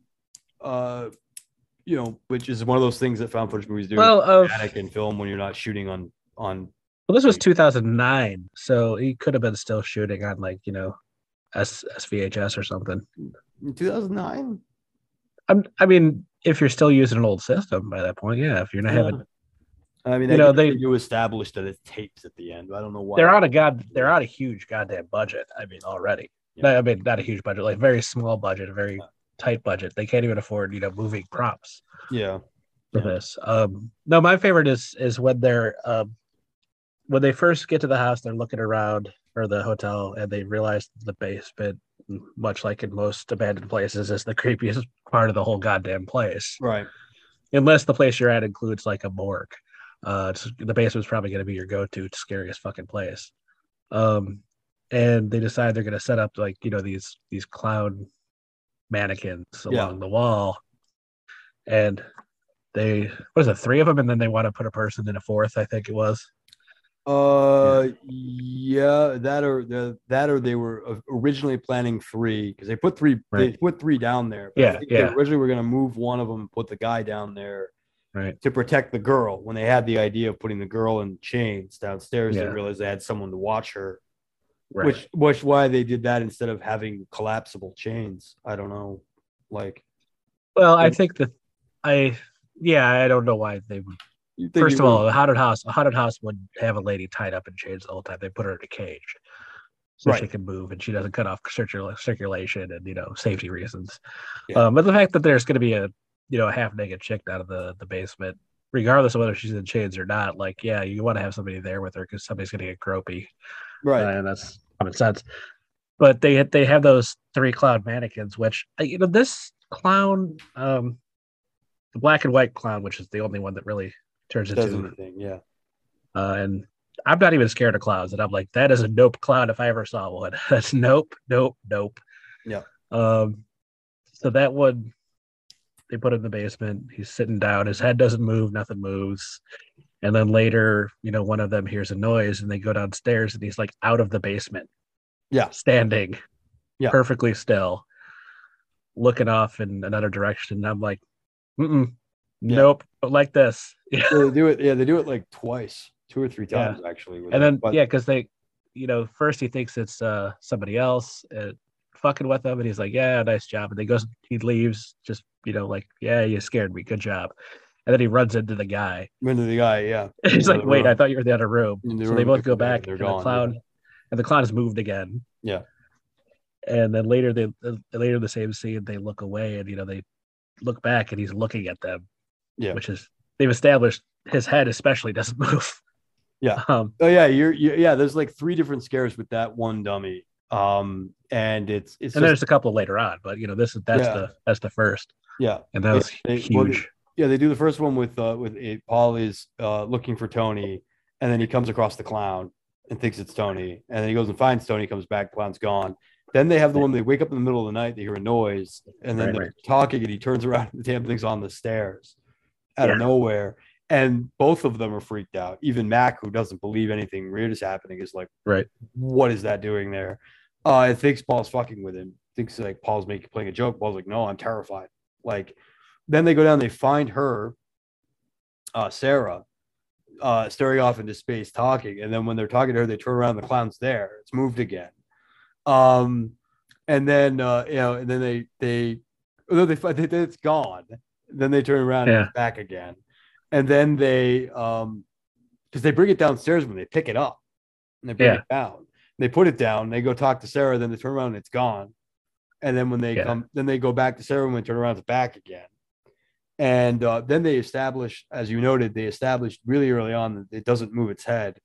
uh, you know, which is one of those things that found footage movies do. Well, of static in film when you're not shooting on on. well, this was 2009, so he could have been still shooting on like you know, S SVHS or something. In 2009, I'm, I mean, if you're still using an old system by that point, yeah. If you're not having, I mean, You know, they they- do establish that it's tapes at the end. I don't know why. they're on a god, they're on a huge goddamn budget. I mean, already. Yeah. I mean, not a huge budget, like very small budget, a very tight budget. They can't even afford, you know, moving props yeah, for Yeah. this. Um, no, my favorite is is when they're um, when they first get to the house, they're looking around or the hotel, and they realize the basement, much like in most abandoned places, is the creepiest part of the whole goddamn place. right. Unless the place you're at includes like a morgue, uh, the basement's probably going to be your go-to scariest fucking place. Um, and they decide they're going to set up like you know these these clown mannequins Yeah. along the wall, and they what is it three of them, and then they want to put a person in a fourth. I think it was. Uh, yeah, that or the that or they were uh, originally planning three because they put three they put three down there. Yeah, yeah. originally were gonna move one of them, and put the guy down there Right. to protect the girl. When they had the idea of putting the girl in chains downstairs, they realized they had someone to watch her. Right. Which which why they did that instead of having collapsible chains. I don't know, like. well, I think that I yeah I don't know why they would First it of all, would- a haunted house, a haunted house would have a lady tied up in chains the whole time. They put her in a cage so she can move and she doesn't cut off circula- circulation and you know safety reasons. Yeah. Um, but the fact that there's going to be a you know a half naked chick out of the the basement, regardless of whether she's in chains or not, like yeah, you want to have somebody there with her because somebody's going to get gropey, right. uh, and that's common sense. But they they have those three clown mannequins, which uh, you know this clown, um, the black and white clown, which is the only one that really turns Does into anything? Yeah. uh, and I'm not even scared of clowns. And I'm like, that is a nope clown if I ever saw one. That's nope, nope, nope. Yeah. Um, so that one, they put in the basement. He's sitting down. His head doesn't move. Nothing moves. And then later, you know, one of them hears a noise, and they go downstairs, and he's like out of the basement, Yeah. standing, Yeah. perfectly still, looking off in another direction. And I'm like, mm Yeah. nope, but like this. Yeah, they do it. Yeah, they do it like twice, two or three Yeah. times actually. and then but- yeah, because they, you know, first he thinks it's uh somebody else uh, fucking with him, and he's like, "Yeah, nice job." And he goes, he leaves, just you know, like, "Yeah, you scared me, good job." And then he runs into the guy. into the guy. Yeah. he's like, the "Wait, I thought you were in the other room." The So room, they both go back, they're and the gone, clown, and the clown has moved again. Yeah. And then later, they uh, later in the same scene, they look away, and you know, they look back, and he's looking at them. Yeah. Which is they've established his head especially doesn't move. Yeah. Um, Oh yeah, you're, you yeah. There's like three different scares with that one dummy. Um, and it's it's and just, there's a couple later on, but you know, this is that's Yeah. the that's the first, yeah and that was They- they- well, huge. Yeah. They do the first one with uh with it, Paul is uh looking for Tony, and then he comes across the clown and thinks it's Tony, and then he goes and finds Tony, comes back, clown's gone. Then they have the one they wake up in the middle of the night, they hear a noise, and then Right, they're right. talking, and he turns around, and the damn thing's on the stairs, out of nowhere. And both of them are freaked out. Even Mac, who doesn't believe anything weird is happening, is like, Right. what is that doing there? Uh, I thinks Paul's fucking with him. Thinks like Paul's making playing a joke. Paul's like, no, I'm terrified. Like, then they go down, they find her, uh, Sarah, uh, staring off into space talking. And then when they're talking to her, they turn around, the clown's there. It's moved again. Um, and then uh, you know, and then they they although they find that it's gone, then they turn around and it's back again. And then they um because they bring it downstairs when they pick it up and they bring Yeah. it down. They put it down, they go talk to Sarah, then they turn around and it's gone. And then when they Yeah. come, then they go back to Sarah and turn around, it's back again. And uh, then they establish, as you noted, they established really early on that it doesn't move its head.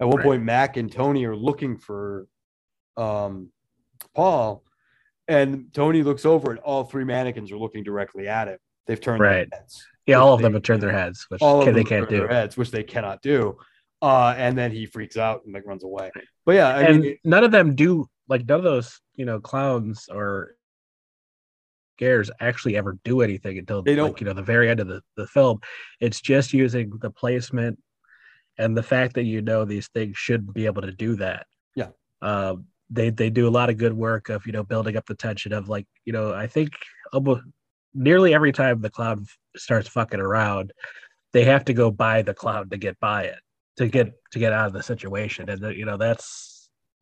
At one Right. point, Mac and Tony are looking for um, Paul, and Tony looks over, and all three mannequins are looking directly at him. They've turned Right. their heads. Yeah, all of they- them have turned their heads, which all of can, they them can't do. their heads, which they cannot do. Uh, and then he freaks out and like runs away. But yeah, I and mean, none of them do like none of those you know clowns or scares actually ever do anything until They don't. like you know the very end of the, the film it's just using the placement and the fact that you know these things shouldn't be able to do that Yeah. um they they do a lot of good work of you know building up the tension of like you know i think almost nearly every time the cloud starts fucking around they have to go by the cloud to get by it to get to get out of the situation and you know that's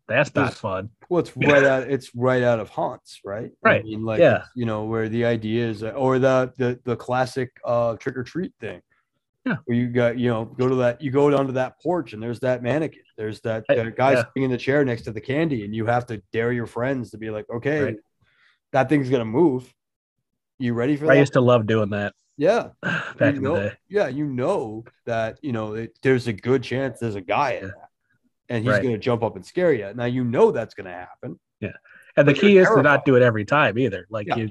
that's not fun well, it's right out. It's right out of haunts, right? I Right. mean, like, Yeah. you know, where the idea is, or the the the classic uh, trick or treat thing. Yeah. Where you got, you know, go to that, you go down to that porch, and there's that mannequin. There's that I- uh, guy yeah. sitting in the chair next to the candy, and you have to dare your friends to be like, okay, Right. that thing's gonna move. You ready for i that? I used to love doing that yeah. back you in know, the day Yeah, you know that you know it, there's a good chance there's a guy in that, and he's Right. going to jump up and scare you. Now you know that's going to happen. Yeah, and the key is to not do it every time either like Yeah. you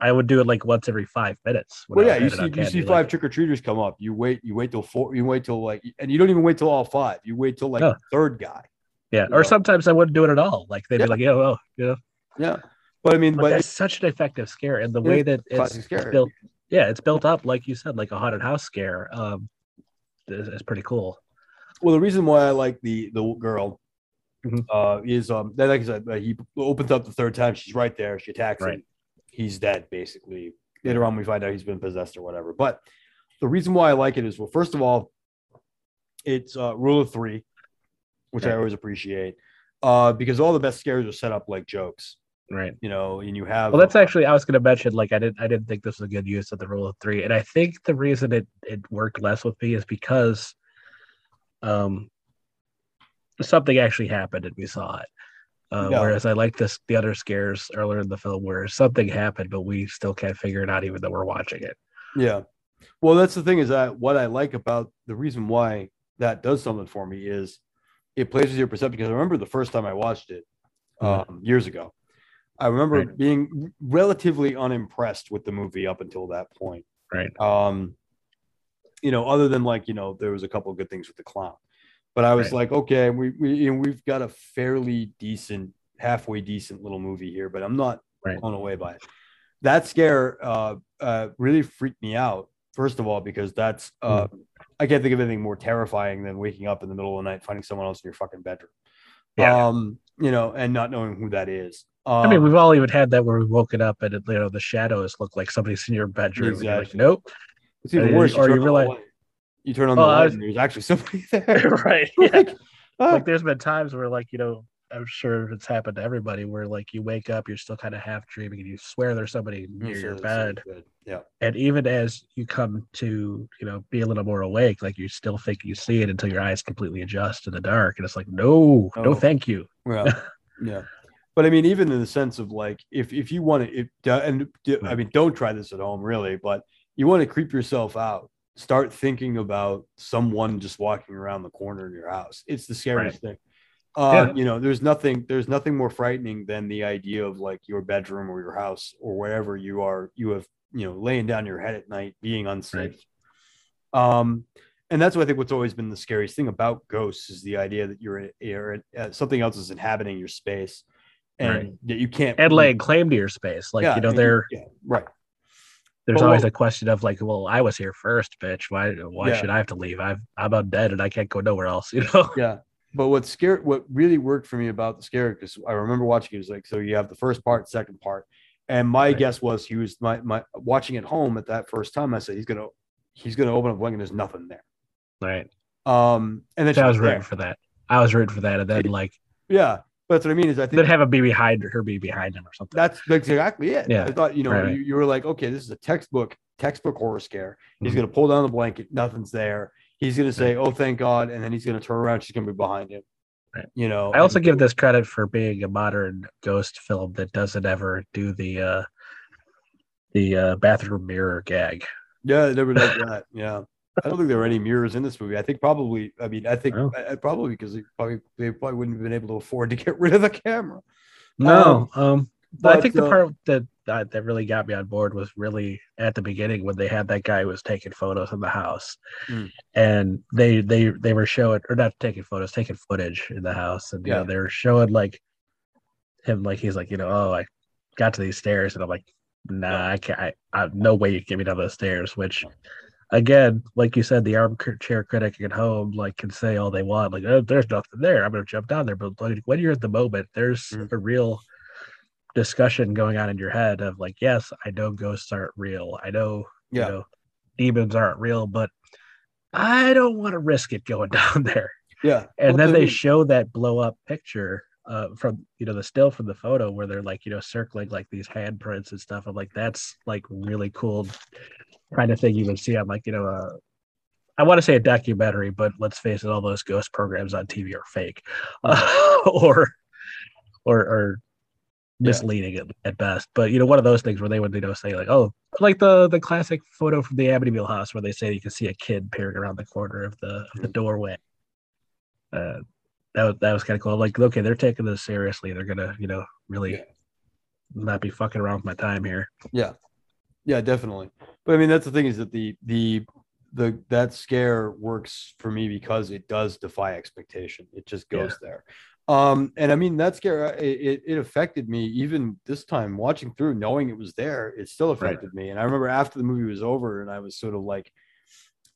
i would do it like once every five minutes Well, yeah, you see, you see five like- trick or treaters come up. You wait, you wait till four. You wait till like, and you don't even wait till all five. You wait till like No. the third guy. yeah or know. sometimes i wouldn't do it at all like they'd Yeah. be like yeah well you know Yeah, but I mean, but, but that's such an effective scare and the way that it's built yeah it's built up like you said like a haunted house scare um is, is pretty cool Well, the reason why I like the the girl Mhm. uh, is um that like I said, uh, he opens up the third time. She's right there. She attacks Right. him. He's dead, basically. Later on, we find out he's been possessed or whatever. But the reason why I like it is well, first of all, it's uh, rule of three, which I always appreciate, uh, because all the best scares are set up like jokes. right You know, and you have well that's actually i was going to mention like i didn't i didn't think this was a good use of the rule of three and i think the reason it it worked less with me is because um something actually happened and we saw it uh, Yeah. whereas i like this the other scares earlier in the film where something happened but we still can't figure it out even though we're watching it Yeah. Well, that's the thing is that what I like about the reason why that does something for me is it plays with your perception. Because I remember the first time I watched it Mhm. um, years ago, I remember Right. being relatively unimpressed with the movie up until that point. Right. Um, you know, other than like, you know, there was a couple of good things with the clown, but I was Right. like, okay, we, we, you know, we've got a fairly decent, halfway decent little movie here, but I'm not Right. blown away by it. That scare uh, uh, really freaked me out. First of all, because that's uh, Hmm. I can't think of anything more terrifying than waking up in the middle of the night finding someone else in your fucking bedroom. Yeah. Um, you know, and not knowing who that is. Um, i mean we've all even had that where we've woken up and it, you know the shadows look like somebody's in your bedroom you're like nope it's even or worse. you- or you realize- light. you turn on Oh, the light was- and there's actually somebody there. right yeah. like, ah, like there's been times where like you know i'm sure it's happened to everybody where like you wake up you're still kind of half dreaming and you swear there's somebody near your bed. Yeah. and even as you come to you know be a little more awake like you still think you see it until your eyes completely adjust in the dark and it's like no no, No. thank you Yeah. yeah. But I mean, even in the sense of like, if if you want to, if and I mean, don't try this at home, really. But you want to creep yourself out. Start thinking about someone just walking around the corner in your house. It's the scariest thing. Uh, You know, there's nothing. There's nothing more frightening than the idea of like your bedroom or your house or wherever you are. You have you know laying down your head at night, being unsafe. Um, and that's what I think what's always been the scariest thing about ghosts is the idea that you're, you're uh, something else is inhabiting your space and Right. that you can't and laying claim to your space like Yeah, you know they're yeah, right there's But always a question of like, well, I was here first, bitch. Why why Yeah. should I have to leave? I've I'm undead and I can't go nowhere else, you know? Yeah. But what scared, what really worked for me about the scare, because I remember watching it was like, so you have the first part, second part, and my Right. guess was he was my my watching at home at that first time. I said he's gonna he's gonna open up blank and there's nothing there. Right. Um, and then So I was there. rooting for that. I was rooting for that. And then like Yeah, but that's what I mean is I think then have a be behind her be behind him or something. That's that's exactly it. Yeah. I thought, you know, Right. You, you were like, okay, this is a textbook, textbook horror scare. He's Mhm. gonna pull down the blanket, nothing's there. He's gonna say, Oh, thank God, and then he's gonna turn around, she's gonna be behind him. Right. You know, I also give this credit for being a modern ghost film that doesn't ever do the uh the uh bathroom mirror gag. yeah, it never does that. Yeah. I don't think there were any mirrors in this movie. I think probably, I mean, I think. I, I probably because they probably they probably wouldn't have been able to afford to get rid of the camera. No, um, I but, think the uh, part that, that that really got me on board was really at the beginning when they had that guy who was taking photos in the house, Mm. and they they they were showing or not taking photos, taking footage in the house, and you Yeah. know they were showing like him like he's like you know oh I got to these stairs and I'm like nah I can't I, I no way you can get me down those stairs which again like you said the armchair critic at home like can say all they want like oh, there's nothing there I'm gonna jump down there but like, when you're at the moment there's Mhm. a real discussion going on in your head of like yes I know ghosts aren't real I know Yeah. you know demons aren't real but I don't want to risk it going down there Yeah. and Well, then they mean, show that blow up picture uh, from you know the still from the photo where they're like you know circling like these handprints and stuff. I'm like that's like really cool kind of thing you would see on like you know uh, I want to say a documentary, but let's face it, all those ghost programs on TV are fake or or or Yeah. misleading at, at best. But you know one of those things where they would you know say like oh like the the classic photo from the Amityville house where they say you can see a kid peering around the corner of the of the doorway uh, that was, that was kind of cool. Like, okay, they're taking this seriously. They're gonna, you know, really Yeah. not be fucking around with my time here. Yeah, yeah, definitely. But I mean, that's the thing is that the the the that scare works for me because it does defy expectation. It just Yeah. goes there. Um, and I mean that scare uh, it, it affected me even this time watching through, knowing it was there. It still Right. affected me. And I remember after the movie was over, and I was sort of like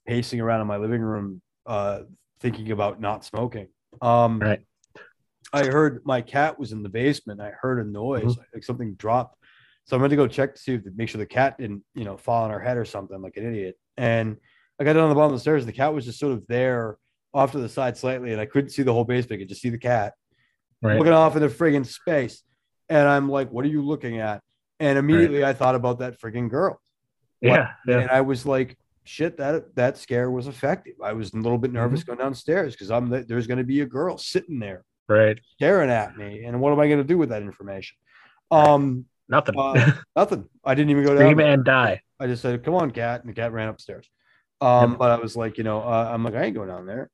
pacing around in my living room, uh, thinking about not smoking. Um, Right. I heard my cat was in the basement. I heard a noise, Mm-hmm. like something dropped. So I went to go check to see if to make sure the cat didn't, you know, fall on her head or something like an idiot. And I got down on the bottom of the stairs. The cat was just sort of there off to the side slightly, and I couldn't see the whole basement. I could just see the cat Right. looking off in the friggin' space. And I'm like, what are you looking at? And immediately I thought about that friggin' girl. Yeah. Yeah. And I was like, shit, that that scare was effective. I was a little bit nervous Mm-hmm. going downstairs because I'm there's going to be a girl sitting there Right. staring at me. And what am I going to do with that information? Um, Nothing. uh, nothing. I didn't even go down. There. and die. I just said, "Come on, cat," and the cat ran upstairs. Um, Yep. but I was like, you know, uh, I'm like, I ain't going down there.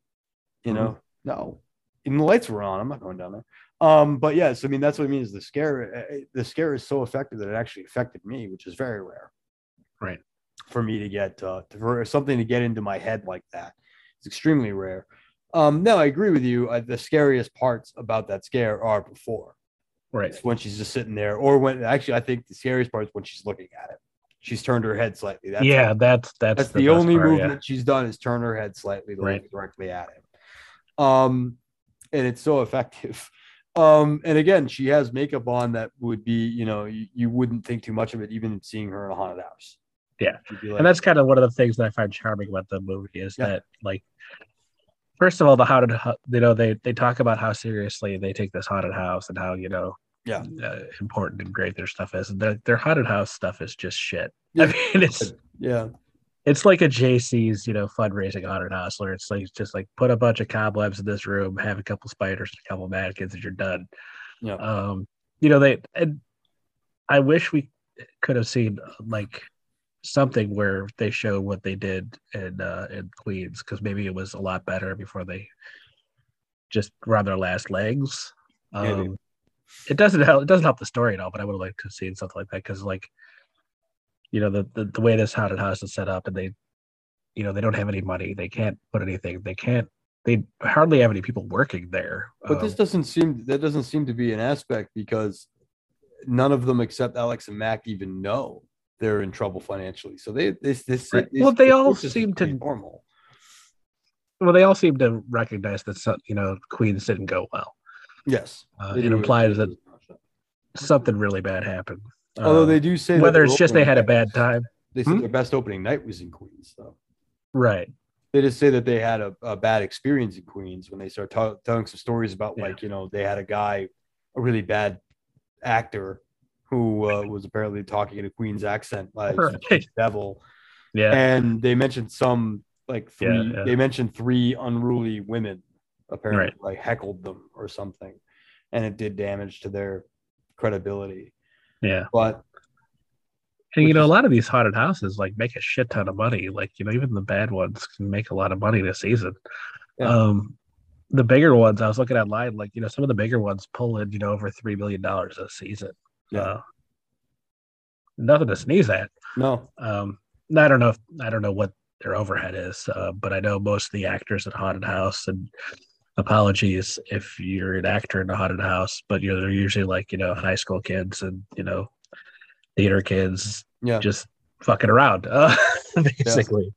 You Mm-hmm. know, no. and the lights were on. I'm not going down there. Um, but yes, I mean that's what I mean is the scare. uh, The scare is so effective that it actually affected me, which is very rare. Right. For me to get uh, to, for something to get into my head like that, it's extremely rare. Um, no, I agree with you. Uh, the scariest parts about that scare are before. Right. It's when she's just sitting there, or when actually I think the scariest part is when she's looking at it. She's turned her head slightly. That's yeah. That's that's that's the, best only part, yeah. movement she's done is turn her head slightly to Right. look directly at him. Um, and it's so effective. Um, and again, she has makeup on that would be, you know, you, you wouldn't think too much of it, even seeing her in a haunted house. Yeah. Like, and that's kind of one of the things that I find charming about the movie is Yeah. that like first of all the haunted you know they they talk about how seriously they take this haunted house and how you know Yeah. uh, important and great their stuff is and their, their haunted house stuff is just shit Yeah. I mean it's yeah, it's like a Jaycees you know fundraising haunted house where it's like it's just like put a bunch of cobwebs in this room have a couple spiders a couple mannequins and you're done yeah, um you know they and i wish we could have seen like something where they show what they did in uh in queens because maybe it was a lot better before they just were on their last legs. Um it doesn't help it doesn't help the story at all but i would have liked to have seen something like that because like you know the, the the way this haunted house is set up and they you know they don't have any money they can't put anything they can't they hardly have any people working there but this Um, doesn't seem that doesn't seem to be an aspect because none of them except Alex and Mac even know they're in trouble financially. So they this this, Right. this Well, they this all seem to- normal. Well, they all seem to recognize that some, you know Queens didn't go well. Yes, Uh, it implies that something really bad happened. Although Um, they do say whether it's just they had a bad time, They said Hmm? their best opening night was in Queens, though. right? They just say that they had a, a bad experience in Queens when they start tell telling some stories about Yeah. like you know they had a guy, a really bad actor, who uh, was apparently talking in a Queens accent like Right. devil, Yeah, and they mentioned some like three. yeah. They mentioned three unruly women apparently like heckled them or something, and it did damage to their credibility. yeah. But And you know, a lot of these haunted houses like make a shit ton of money. Like you know, even the bad ones can make a lot of money this season. Yeah. Um, the bigger ones, I was looking online, like you know, some of the bigger ones pull in you know over three million dollars a season. Yeah. Uh, nothing to sneeze at. no, Um, I don't know if I don't know what their overhead is, uh, but I know most of the actors at haunted house and apologies if you're an actor in a haunted house, but you know they're usually like you know high school kids and you know theater kids yeah, just fucking around, uh, basically.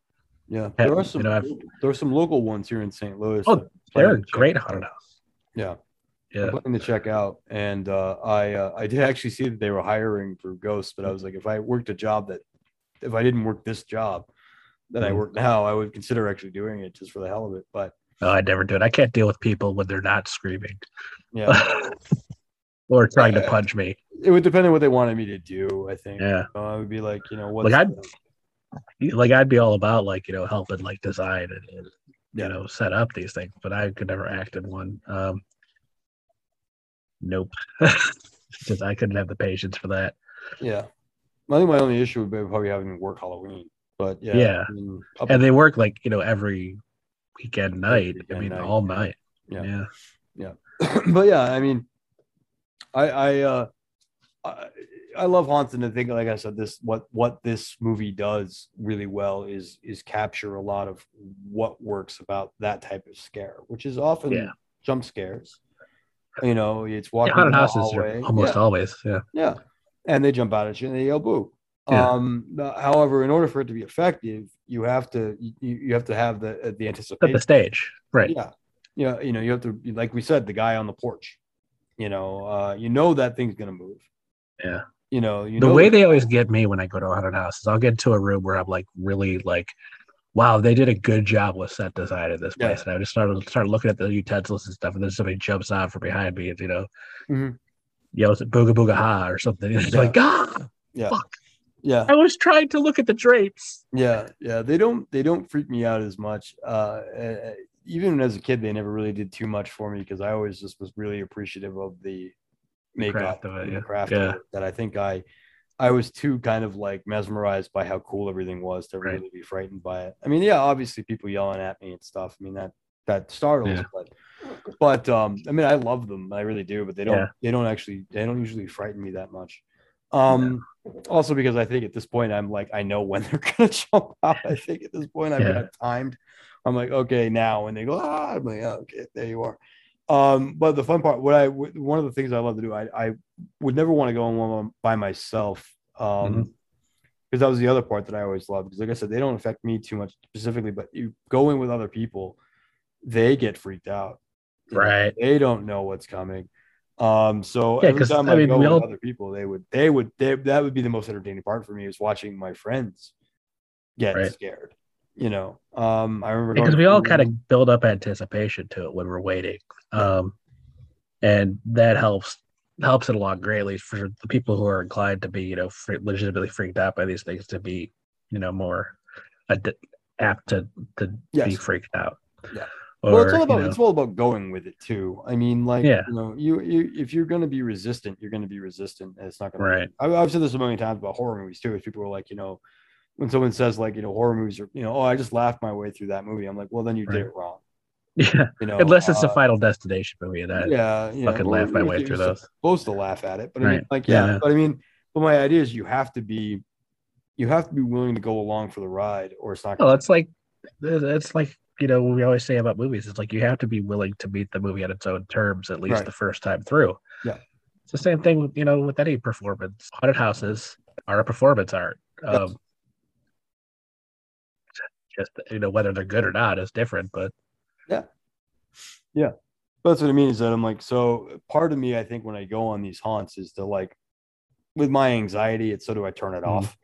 yeah. Yeah, There are you some. know, there are some local ones here in St. Louis. Oh, They're a great haunted house. Yeah, Yeah, I'm planning to check out, and uh, I uh, I did actually see that they were hiring for Ghosts, but I was like, if I worked a job that, if I didn't work this job that I Mhm. work now, I would consider actually doing it just for the hell of it. But no, I'd never do it. I can't deal with people when they're not screaming yeah, or trying to Uh, punch me. it would depend on what they wanted me to do. I think. Yeah, Uh, I would be like, you know, what's Like, I'd- the- like I'd be all about like you know helping like design and, and Yeah. you know set up these things, but I could never act in one. Um, nope, because I couldn't have the patience for that. yeah. I think my only issue would be probably having to work Halloween, but yeah, Yeah. I mean, up- And they work like you know every weekend night. I weekend mean, night, all yeah. night. Yeah. yeah. but yeah, I mean, I I uh, I, I love haunted. I think, like I said, this what what this movie does really well is is capture a lot of what works about that type of scare, which is often Yeah. jump scares. You know, it's Yeah, walking haunted the houses hallway. are almost yeah, always. Yeah. yeah, and they jump out at you and they yell boo. Yeah. Um, however, in order for it to be effective, you have to you, you have to have the the Set anticipation. the stage. Right. Yeah. Yeah. You know, you have to, like we said, the guy on the porch, you know, uh, you know that thing's going to move. Yeah. You know, you the know way that- they always get me when I go to a haunted house is I'll get into a room where I'm like really like, wow, they did a good job with set design in this Yeah. place. And I just started start looking at the utensils and stuff, and then somebody jumps out from behind me and you know Mhm. yells at booga booga ha or something. And it's Yeah. like, ah, yeah. fuck. Yeah. I was trying to look at the drapes. Yeah. Yeah. They don't, they don't freak me out as much. Uh, uh, even as a kid, they never really did too much for me because I always just was really appreciative of the makeup craft of it, yeah. craft Yeah. of it that I think I, I was too kind of like mesmerized by how cool everything was to Right. really be frightened by it. I mean, yeah, obviously people yelling at me and stuff. I mean that that startles, Yeah. but but um, I mean, I love them, I really do, but they don't Yeah. they don't actually they don't usually frighten me that much. Um, also because I think at this point I'm like I know when they're gonna jump out. I think at this point I've Yeah. got timed. I'm like, okay, now when they go, ah, I'm like, oh, okay, there you are. Um, but the fun part, what I one of the things I love to do, I I would never want to go on one by myself. Um, Mhm. because that was the other part that I always loved. Because like I said, they don't affect me too much specifically, but you go in with other people, they get freaked out. Right. They don't know what's coming. Um, so Yeah, every time I I, mean, go with all- other people, they would, they would, they, that would be the most entertaining part for me is watching my friends get Right. scared. You know, um, I remember because we all kind of build up anticipation to it when we're waiting um and that helps helps it along greatly for the people who are inclined to be you know legitimately freaked out by these things to be you know more ad- apt to to be freaked out Yeah. or, well, it's all you about know, it's all about going with it too. I mean, like Yeah. you know, you you if you're going to be resistant, you're going to be resistant, and it's not going Right. to. I, I've said this a million times about horror movies too. Is people are like, you know, when someone says like, you know, horror movies are, you know, oh, I just laughed my way through that movie. I'm like, well, then you Right. did it wrong. yeah You know, unless it's uh, a final destination movie that yeah, you know, fucking laugh my way through those Supposed to laugh at it, but I mean, like, yeah, Yeah. but I mean, but my idea is you have to be, you have to be willing to go along for the ride, or it's not. well it's like it's like you know what we always say about movies it's like you have to be willing to meet the movie on its own terms at least Right. the first time through Yeah. it's the same thing with you know with any performance haunted houses are a performance art Um, just you know whether they're good or not is different, but yeah, yeah, But that's what I mean is that I'm like, so part of me, I think when I go on these haunts is to like, with my anxiety, it's so do I turn it Mhm. off.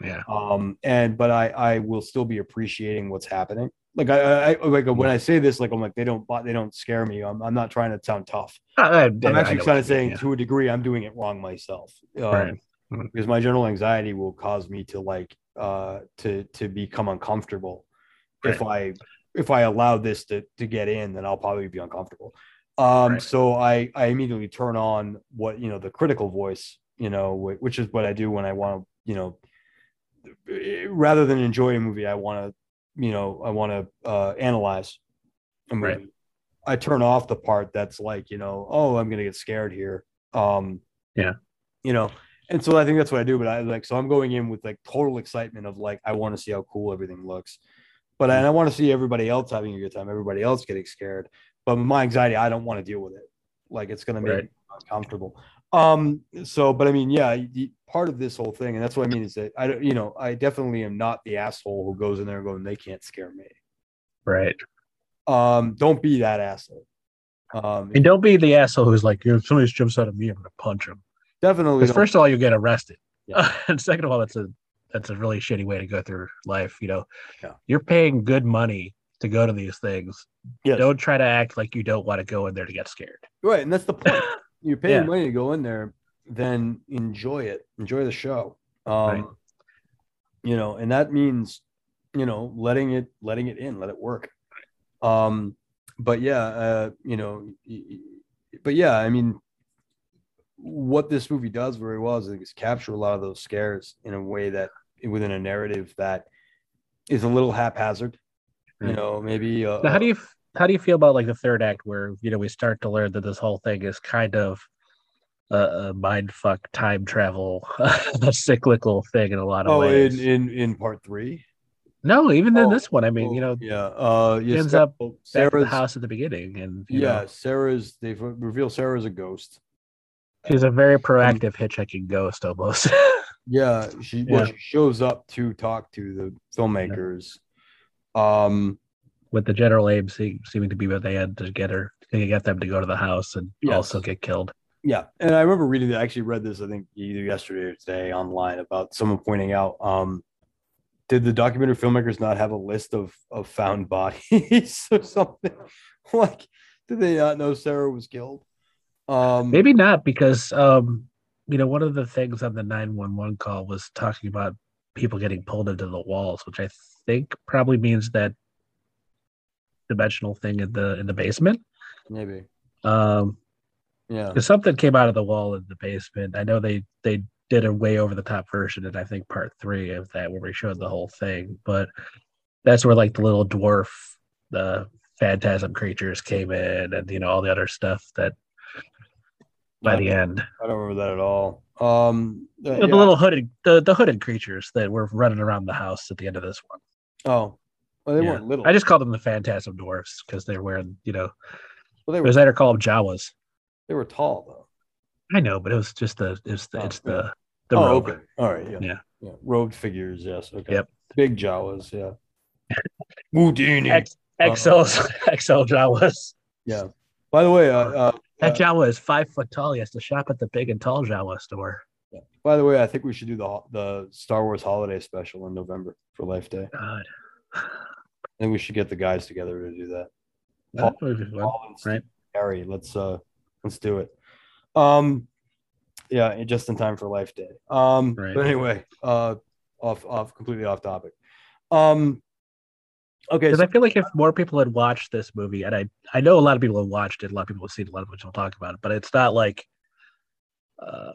yeah, Um, and but I I will still be appreciating what's happening. Like I, I like when I say this, like I'm like they don't they don't scare me. I'm I'm not trying to sound tough. I, I, I'm actually kind of you mean, saying yeah. to a degree I'm doing it wrong myself. Um, Right. Mhm. Because my general anxiety will cause me to like uh to to become uncomfortable. If I if I allow this to to get in, then I'll probably be uncomfortable. Um Right. so I I immediately turn on what you know the critical voice, you know, which is what I do when I want to, you know, rather than enjoy a movie, I want to, you know, I want to uh analyze a movie. Right. I turn off the part that's like, you know, oh, I'm gonna get scared here. Um, Yeah. you know, and so I think that's what I do. But I like, so I'm going in with like total excitement of like, I want to see how cool everything looks, but and I want to see everybody else having a good time, everybody else getting scared. But my anxiety, I don't want to deal with it. Like it's gonna make Right. uncomfortable. Um, so, but I mean, yeah, part of this whole thing, and that's what I mean is that I don't, you know, I definitely am not the asshole who goes in there going, they can't scare me right. um don't be that asshole um And don't be the asshole who's like, if somebody jumps out of me, I'm gonna punch him. Definitely first of all, you get arrested, Yeah. and second of all, that's a that's a really shitty way to go through life. You know, Yeah. you're paying good money to go to these things. yes. Don't try to act like you don't want to go in there to get scared. right and that's the point you're paying Yeah. money to go in there then enjoy it enjoy the show um Right. you know and that means you know letting it letting it in let it work um but yeah uh you know but yeah i mean what this movie does very well is, is capture a lot of those scares in a way that within a narrative that is a little haphazard you know maybe uh, Now, how do you how do you feel about like the third act, where you know we start to learn that this whole thing is kind of a, a mind fuck time travel, a cyclical thing in a lot of oh ways. in in in part three? No, even in Oh, this one, I mean, you know, yeah uh he yes, ends up Sarah- back at the house at the beginning, and you yeah know, sarah's they've revealed sarah's a ghost she's a very proactive hitchhiking ghost almost. yeah she well Yeah. she shows up to talk to the filmmakers um with the general aim se- seeming to be what they had to get her to get them to go to the house and Yes. also get killed. Yeah, and I remember reading that. I actually read this, I think either yesterday or today online about someone pointing out, um, did the documentary filmmakers not have a list of of found bodies or something? like, did they not know Sarah was killed? Um, Maybe not because um, you know, one of the things on the 911 call was talking about people getting pulled into the walls, which I think probably means that dimensional thing in the in the basement. maybe. Um, Yeah, because something came out of the wall in the basement. I know they they did a way over the top version and I think part three of that where we showed the whole thing, but that's where like the little dwarf, the phantasm creatures came in, and you know all the other stuff that by the end, I don't remember that at all. Um, uh, You know, the little hooded the, the hooded creatures that were running around the house at the end of this one. oh, well, they Yeah. weren't little. I just called them the phantasm dwarfs because they're wearing you know. well, they were was later called Jawas. they were tall though. I know, but it was just the it's the Oh, it's yeah. the the oh, robe. okay, all right, yeah, Yeah. yeah, robed figures, yes, okay, Yep. big Jawas, yeah. Houdini. X, XL XL Jawas. Yeah. By the way, uh, uh, That uh, Jawa is five foot tall. He has to shop at the big and tall Jawa store. Yeah. by the way, I think we should do the the Star Wars holiday special in November for Life Day. God. I think we should get the guys together to do that. Paul and right. Harry, let's uh let's do it. Um yeah, just in time for Life Day. Um Right. but anyway, uh off off completely off topic. Um okay, Because so, I feel like if more people had watched this movie, and I I know a lot of people have watched it, a lot of people have seen it, a lot of people talk about it, but it's not like. Uh,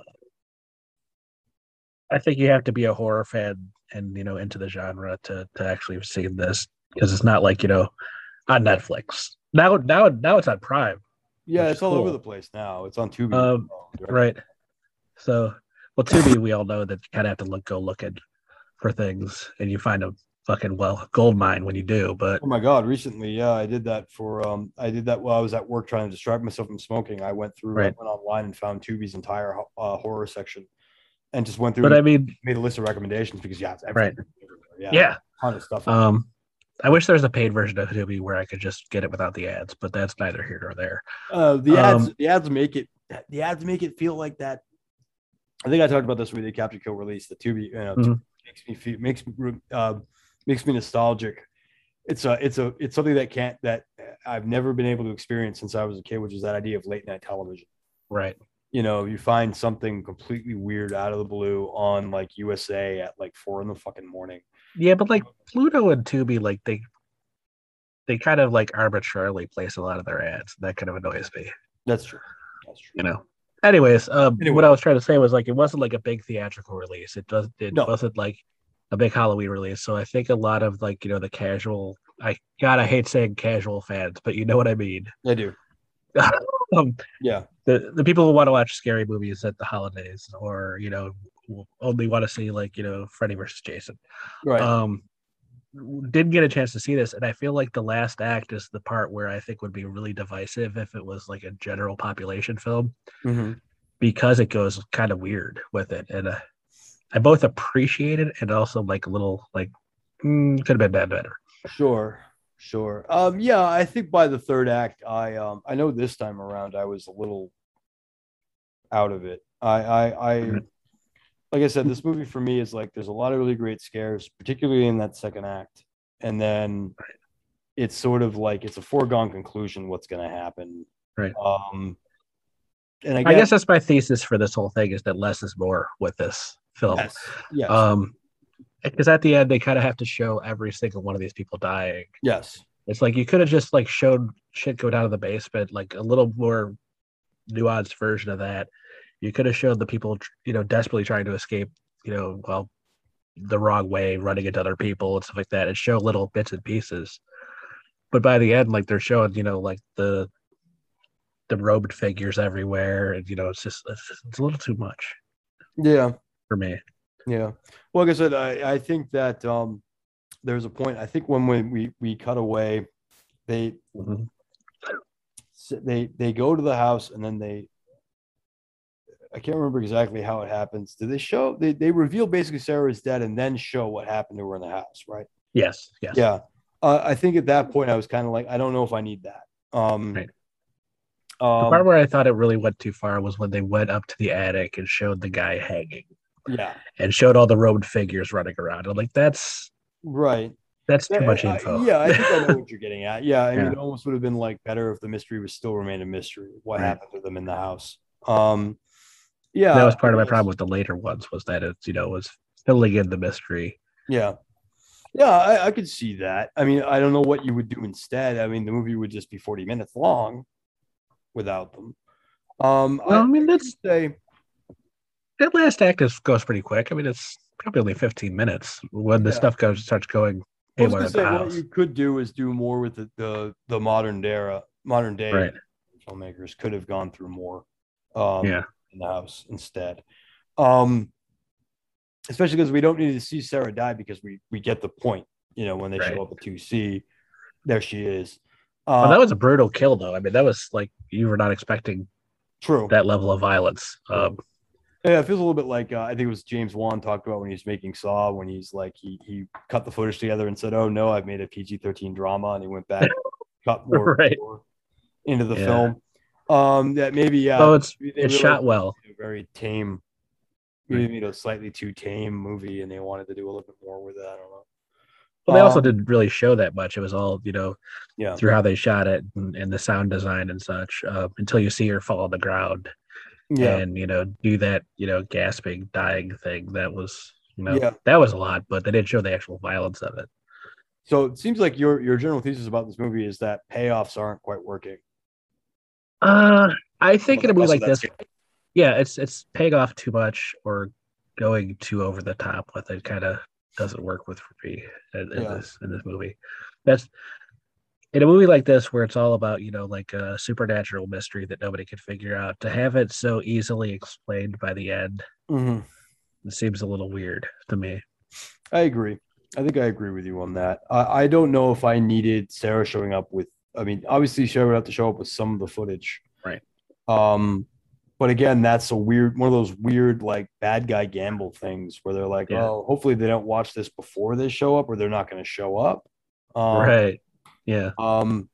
I think you have to be a horror fan and you know into the genre to to actually have seen this because it's not like you know on Netflix now now now it's on Prime yeah, it's is all over the place now. It's on Tubi. Um, right so well Tubi we all know that you kind of have to look go looking for things and you find a fucking well gold mine when you do but Oh my god! Recently, yeah, I did that for. Um, I did that while I was at work trying to distract myself from smoking. I went through, I went online and found Tubi's entire uh, horror section, and just went through But and I mean, made a list of recommendations because yeah, it's Right. Yeah, yeah. ton of stuff. Um, I wish there was a paid version of Tubi where I could just get it without the ads, but that's neither here nor there. Uh, the ads, Um, the ads make it, the ads make it feel like that. I think I talked about this with the Capture Kill release. The Tubi, you know, Mhm. makes me feel, makes me, uh, makes me nostalgic. It's a, it's a, it's something that can't, that I've never been able to experience since I was a kid, which is that idea of late night television. Right. You know, you find something completely weird out of the blue on like USA at like four in the fucking morning. Yeah, but like Pluto and Tubi, like they they kind of like arbitrarily place a lot of their ads. That kind of annoys me. That's true. That's true. You know. Anyways, um, Anyway. what I was trying to say was like it wasn't like a big theatrical release. It does it No. wasn't like a big Halloween release. So I think a lot of like you know the casual. I God, I hate saying casual fans, but you know what I mean. I do. um, Yeah. the the people who want to watch scary movies at the holidays, or you know, only want to see like you know Freddy versus Jason. Right. Um, didn't get a chance to see this, and I feel like the last act is the part where I think would be really divisive if it was like a general population film Mhm. because it goes kind of weird with it, and uh, I both appreciate it and also like a little like mm, could have been bad better. Sure, sure. Um, yeah, I think by the third act, I um, I know this time around I was a little out of it. I, I, I, Mhm. like I said, this movie for me is like there's a lot of really great scares, particularly in that second act, and then it's sort of like it's a foregone conclusion what's going to happen. Right. Um, and I I guess, guess that's my thesis for this whole thing is that less is more with this film. yes, yes, Um, because at the end they kind of have to show every single one of these people dying. yes, It's like you could have just like showed shit go down to the basement, like a little more nuanced version of that. You could have showed the people, you know, desperately trying to escape, you know, well, the wrong way, running into other people and stuff like that, and show little bits and pieces. But by the end, like they're showing, you know, like the the robed figures everywhere, and you know, it's just it's, it's a little too much yeah. For me. Yeah. Well, like I said, I, I think that um, there's a point. I think when we, we, we cut away, they Mhm. they they go to the house and then they I can't remember exactly how it happens. Do they show they, they reveal basically Sarah is dead and then show what happened to her in the house, right? Yes, yes, Yeah. Uh, I think at that point I was kind of like, I don't know if I need that. Um, Right. The um part where I thought it really went too far was when they went up to the attic and showed the guy hanging. Yeah, and showed all the robed figures running around. I'm like, that's right. that's too Yeah, much I- info. yeah, I think I know what you're getting at. Yeah, I mean, it almost would have been like better if the mystery was still remained a mystery. What Right. happened to them in the house? Um, yeah, that was part of my problem with the later ones was that it's you know was filling in the mystery. Yeah, yeah, I, I could see that. I mean, I don't know what you would do instead. I mean, the movie would just be 40 minutes long without them. Um, Well, I I, mean that's say, that last act is goes pretty quick. I mean it's probably only 15 minutes when the Yeah. stuff goes starts going I was gonna say what you could do is do more with the the, the modern era, modern day Right. filmmakers could have gone through more. Um, Yeah. in the house instead. Um, especially because we don't need to see Sarah die because we we get the point. You know, when they Right. show up at two C, there she is. Well, that was a brutal kill though. I mean that was like you were not expecting true. that level of violence. Um, yeah, it feels a little bit like uh, I think it was James Wan talked about when he's making Saw when he's like he he cut the footage together and said, "Oh no, I've made a PG thirteen drama," and he went back cut more, Right. more into the Yeah. film. Um, that maybe yeah, oh, it's maybe they it's realized shot well. a very tame, Right. maybe a slightly too tame movie, and they wanted to do a little bit more with it. I don't know. Well, they also Um, didn't really show that much. It was all you know Yeah, through how they shot it and, and the sound design and such uh, until you see her fall on the ground yeah, and you know do that you know gasping dying thing that was you know Yeah. that was a lot but they didn't show the actual violence of it So it seems like your your general thesis about this movie is that payoffs aren't quite working. uh i think in a movie like this that's- yeah it's it's paying off too much or going too over the top with it kind of doesn't work with for me in, in Yeah. this in this movie that's in a movie like this where it's all about you know like a supernatural mystery that nobody could figure out to have it so easily explained by the end Mhm. it seems a little weird to me I agree. I think I agree with you on that. I, I don't know if I needed Sarah showing up with. I mean, obviously, she would have to show up with some of the footage, Right. Um, but again, that's a weird one of those weird like bad guy gamble things where they're like, Yeah. oh, hopefully they don't watch this before they show up, or they're not going to show up. Um, right. Yeah. Um,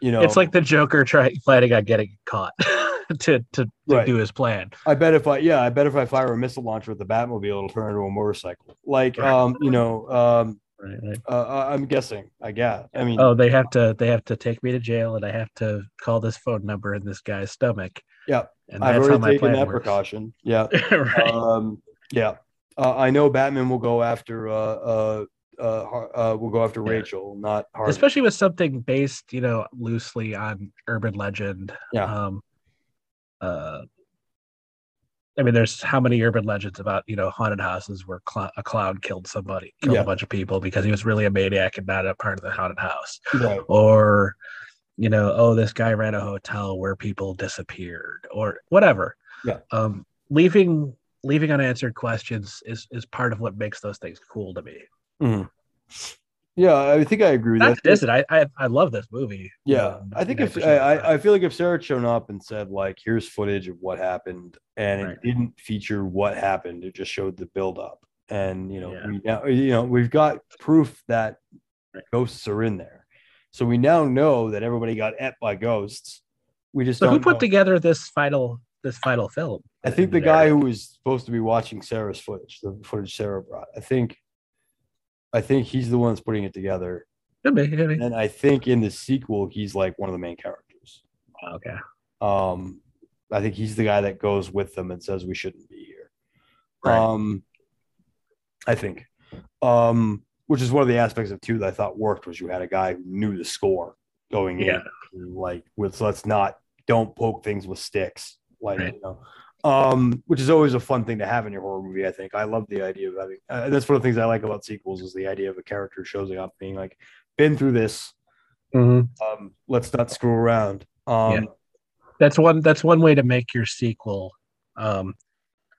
you know, It's like the Joker trying planning on getting caught to to, Right. do his plan. I bet if I yeah, I bet if I fire a missile launcher at the Batmobile, it'll turn into a motorcycle. Like Right. um, you know, um, Right. right. uh, I- I'm guessing. I guess. I mean, Oh, they have to they have to take me to jail, and I have to call this phone number in this guy's stomach. Yeah. and I've that's how already my taken plan that works. precaution. Yeah. right. um, yeah. Uh, I know Batman will go after uh, uh, uh, will go after Yeah. Rachel, not Harvey. Especially with something based, you know, loosely on urban legend. Yeah. Um, uh, I mean, there's how many urban legends about you know haunted houses where cl- a clown killed somebody, killed Yeah. a bunch of people because he was really a maniac and not a part of the haunted house. Right. or you know oh this guy ran a hotel where people disappeared or whatever Yeah. um leaving leaving unanswered questions is is part of what makes those things cool to me Mhm. Yeah, I think I agree with not that. to it I, I i love this movie Yeah, Um, I think if I. I I feel like if Sarah had shown up and said like, "Here's footage of what happened," and Right. it didn't feature what happened, it just showed the buildup, and you know, Yeah. we now you know we've got proof that Right. ghosts are in there, so we now know that everybody got et by ghosts. We just so don't who put know. together this final this final film I think the guy who was supposed to be watching Sarah's footage, the footage Sarah brought, I think, I think he's the one that's putting it together, Could be, could be. and I think in the sequel he's like one of the main characters. okay Um, I think he's the guy that goes with them and says we shouldn't be here. Right. Um, I think, um, which is one of the aspects of two that I thought worked was you had a guy who knew the score going Yeah. in, like with so let's not don't poke things with sticks, like Right. you know. Um, which is always a fun thing to have in your horror movie. I think I love the idea of having. Uh, that's one of the things I like about sequels is the idea of a character showing up being like, "Been through this. Mhm. Um, let's not screw around." Um, Yeah. that's one that's one way to make your sequel um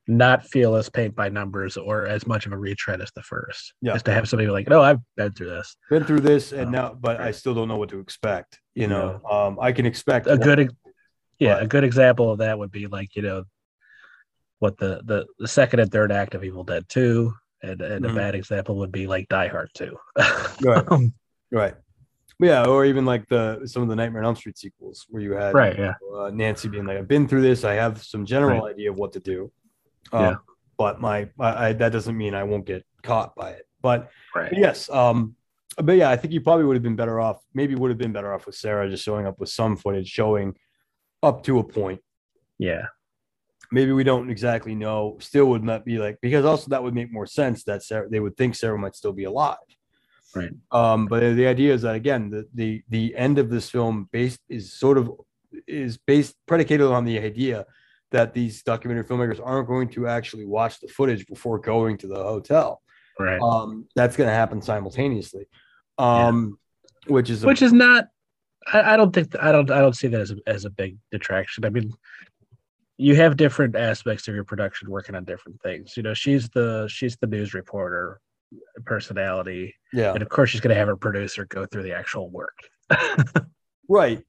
not feel as paint by numbers or as much of a retread as the first Yeah. is to have somebody like no i've been through this been through this and Oh, now but i still don't know what to expect you know um i can expect a good yeah a good example of that would be like you know what the the, the second and third act of evil dead 2 and, and Mhm. a bad example would be like die hard 2 Right. Right yeah or even like the some of the nightmare on elm street sequels where you had right yeah uh, nancy being like i've been through this i have some general idea of what to do um, Yeah. but my I, I that doesn't mean i won't get caught by it but right But yes, um, but yeah, I think you probably would have been better off. Maybe would have been better off with Sarah just showing up with some footage showing up to a point. yeah Maybe we don't exactly know. Still would not be like because also that would make more sense that Sarah they would think Sarah might still be alive. Right. Um, but the idea is that again, the the the end of this film based is sort of is based predicated on the idea that these documentary filmmakers aren't going to actually watch the footage before going to the hotel right um, that's going to happen simultaneously, um, which is a, which is not I, I don't think I don't I don't see that as a, as a big detraction. I mean, you have different aspects of your production working on different things. You know, she's the she's the news reporter personality, yeah and of course she's going to have her producer go through the actual work. right,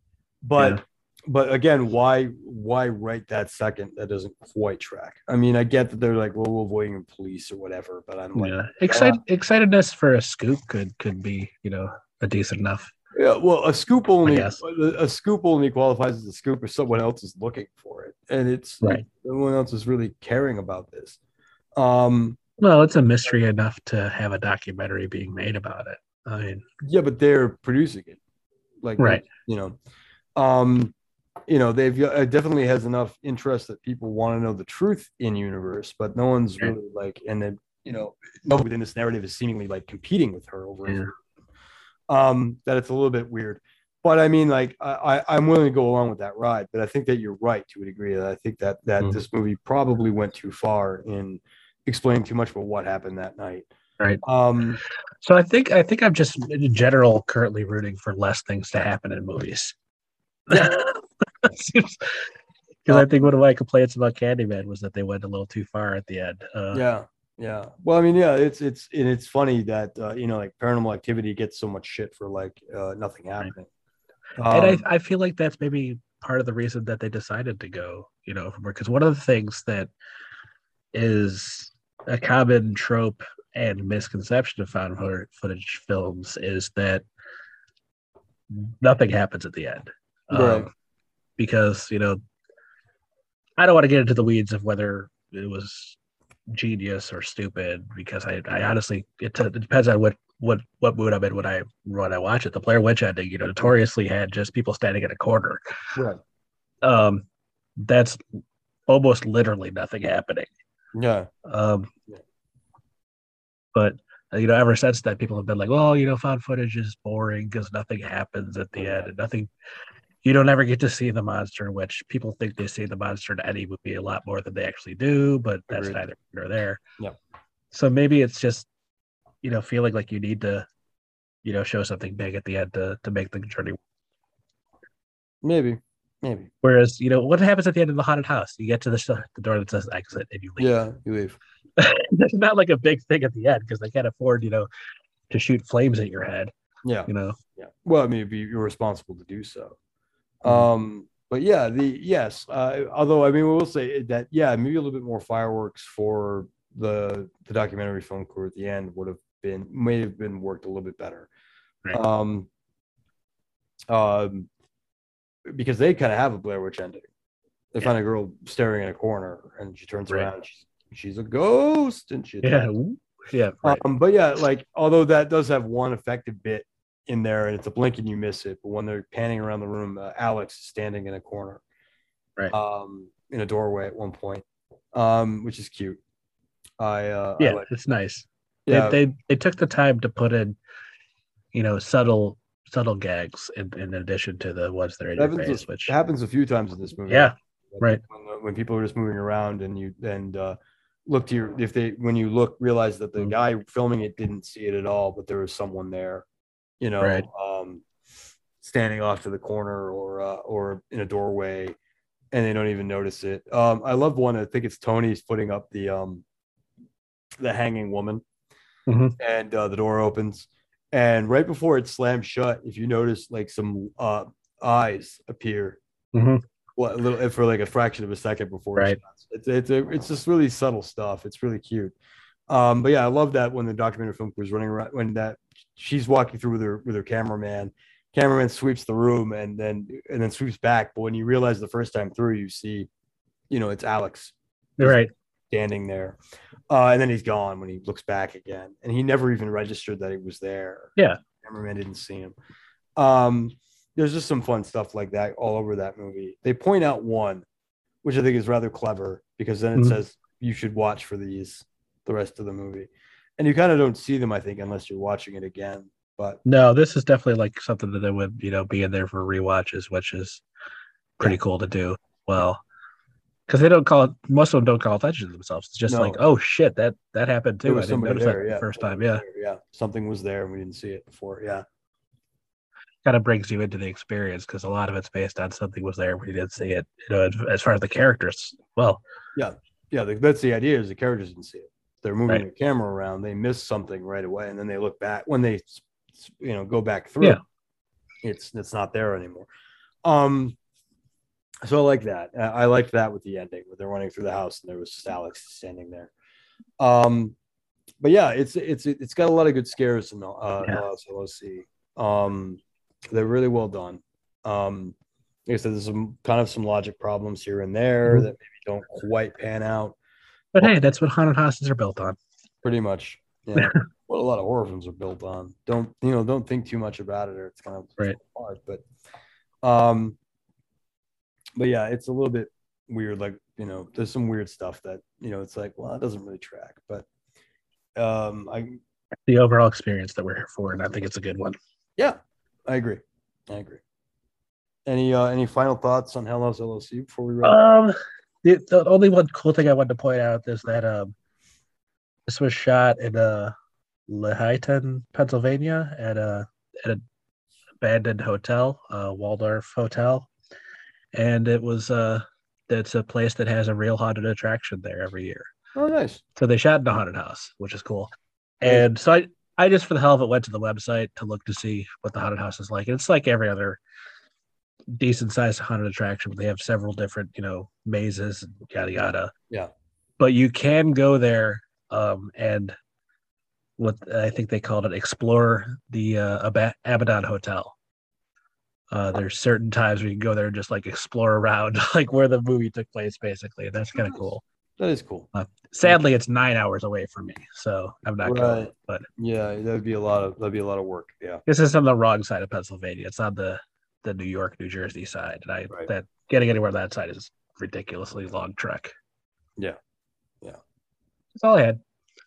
but Yeah. but again, why why right that second that doesn't quite track? I mean, I get that they're like well, we're avoiding police or whatever, but I'm like yeah, uh, Excite, excitedness for a scoop could could be you know a decent enough. Yeah, well, a scoop only a scoop only qualifies as a scoop if someone else is looking for it, and it's Right. no one else is really caring about this. Um, Well, it's a mystery enough to have a documentary being made about it. I mean, Yeah, but they're producing it, like Right. You know, um, you know, they've it definitely has enough interest that people want to know the truth in universe, but no one's Right. really like, and then you know, nobody within this narrative is seemingly like competing with her over. Yeah. Um, that it's a little bit weird, but I mean, like, I, I I'm willing to go along with that ride, but I think that you're right to a degree. That I think that that Mhm. this movie probably went too far in explaining too much about what happened that night. Right. Um. So I think I think I'm just in general currently rooting for less things to happen in movies. Because I think one of my complaints about Candyman was that they went a little too far at the end. Uh, yeah yeah well i mean yeah it's it's and it's funny that uh, you know like paranormal activity gets so much shit for like uh, nothing happening and Um, I, I feel like that's maybe part of the reason that they decided to go, you know, from because one of the things that is a common trope and misconception of found footage films is that nothing happens at the end. Right. Um, because, you know, I don't want to get into the weeds of whether it was genius or stupid because I, I honestly it, t- it depends on what what what mood I'm in when I when I watch it. The Blair Witch ending, you know, notoriously had just people standing in a corner. Right. Um, that's almost literally nothing happening. Yeah. Um, but uh, you know, ever since that, people have been like, "Well, you know, found footage is boring because nothing happens at the end, and nothing. You don't ever get to see the monster." Which people think they see the monster in any movie a lot more than they actually do, but that's Agreed. neither here nor there. Yeah. So maybe it's just, you know, feeling like you need to, you know, show something big at the end to to make the journey. Maybe. Maybe. Whereas, you know, what happens at the end of the haunted house? You get to the the door that says exit, and you leave. Yeah. You leave. There's not like a big thing at the end because they can't afford, you know, to shoot flames at your head. Yeah. You know, Yeah. Well, I mean, it'd be irresponsible to do so. Mhm. Um, but yeah, the yes. Uh, although I mean, we will say that yeah, maybe a little bit more fireworks for the the documentary film crew at the end would have been may have been worked a little bit better. Right. Um, um, because they kind of have a Blair Witch ending. They Yeah. find a girl staring in a corner, and she turns Right. around. She's she's a ghost, and she yeah, ooh, yeah, right. um, but yeah, like although that does have one effective bit in there, and it's a blink and you miss it. But when they're panning around the room, uh, Alex is standing in a corner, Right. um, in a doorway at one point, um, which is cute. I uh, I yeah, like- it's nice. yeah, They, they they took the time to put in, you know, subtle subtle gags in, in addition to the ones that are in it your face. a, Which happens a few times in this movie. Yeah, Like, right. When, the- when people are just moving around and you and uh, look to your if they when you look realize that the Mhm. guy filming it didn't see it at all, but there was someone there, you know, Right. um, standing off to the corner or uh, or in a doorway, and they don't even notice it. Um, I love one. I think it's Tony's putting up the um, the hanging woman, Mhm. and uh, the door opens, and right before it slams shut, if you notice, like some uh, eyes appear Mhm. well, a little for like a fraction of a second before it Right. shuts. It's it's a, it's just really subtle stuff. It's really cute. Um, but yeah, I love that when the documentary film crew is running around when that she's walking through with her with her cameraman. Cameraman sweeps the room and then and then sweeps back. But when you realize the first time through, you see, you know, it's Alex right. standing there. Uh, and then he's gone when he looks back again. And he never even registered that he was there. Yeah. Cameraman didn't see him. Um, there's just some fun stuff like that all over that movie. They point out one, which I think is rather clever because then it Mhm. says you should watch for these the rest of the movie. And you kind of don't see them, I think, unless you're watching it again. But No, this is definitely like something that they would, you know, be in there for rewatches, which is pretty cool to do. Well, because they don't call it. Most of them don't call attention to themselves. It's just No. like, oh shit, that that happened too. I didn't notice there. that Yeah. the first time. Yeah, there, Yeah. Something was there and we didn't see it before. Yeah. kind of brings you into the experience because a lot of it's based on something was there, but you didn't see it. You know, as, as far as the characters, well, yeah, yeah, that's the idea is the characters didn't see it. They're moving Right. the camera around, they miss something right away, and then they look back when they, you know, go back through. Yeah. It's it's not there anymore. Um, so I like that. I liked that with the ending where they're running through the house and there was just Alex standing there. Um, but yeah, it's it's it's got a lot of good scares in the uh, Yeah. LSLOC. Um, they're really well done. Um, like I said, there's some kind of some logic problems here and there Mhm. that maybe don't quite pan out. But hey, that's what haunted houses are built on. Pretty much. Yeah. what a lot of horror films are built on. Don't you know, don't think too much about it or it's kind of Right. hard. But um but yeah, it's a little bit weird. Like, you know, there's some weird stuff that, you know, it's like, well, it doesn't really track. But um I The overall experience that we're here for, and I think it's a good one. yeah, I agree. I agree. Any uh any final thoughts on Hell House LLC before we wrap? Um, the, the only one cool thing I wanted to point out is that um, this was shot in uh, Lehighton, Pennsylvania, at a at an abandoned hotel, uh, Waldorf Hotel, and it was uh, that's a place that has a real haunted attraction there every year. oh nice. So they shot in a haunted house, which is cool. And so I, I just for the hell of it went to the website to look to see what the haunted house is like. And it's like every other decent sized haunted attraction, but they have several different, you know, mazes and yada yada. Yeah. But you can go there um, and what I think they called it explore the uh, Ab- Abaddon Hotel. Uh, there's certain times where you can go there and just like explore around, like where the movie took place, basically. That's kind of cool. That is cool. Sadly, it's nine hours away from me, so I'm not going. Right. But Yeah, that'd be a lot of that'd be a lot of work. Yeah. this is on the wrong side of Pennsylvania. It's on the the New York, New Jersey side, and I Right. that getting anywhere that side is ridiculously long trek. Yeah. Yeah. That's all I had.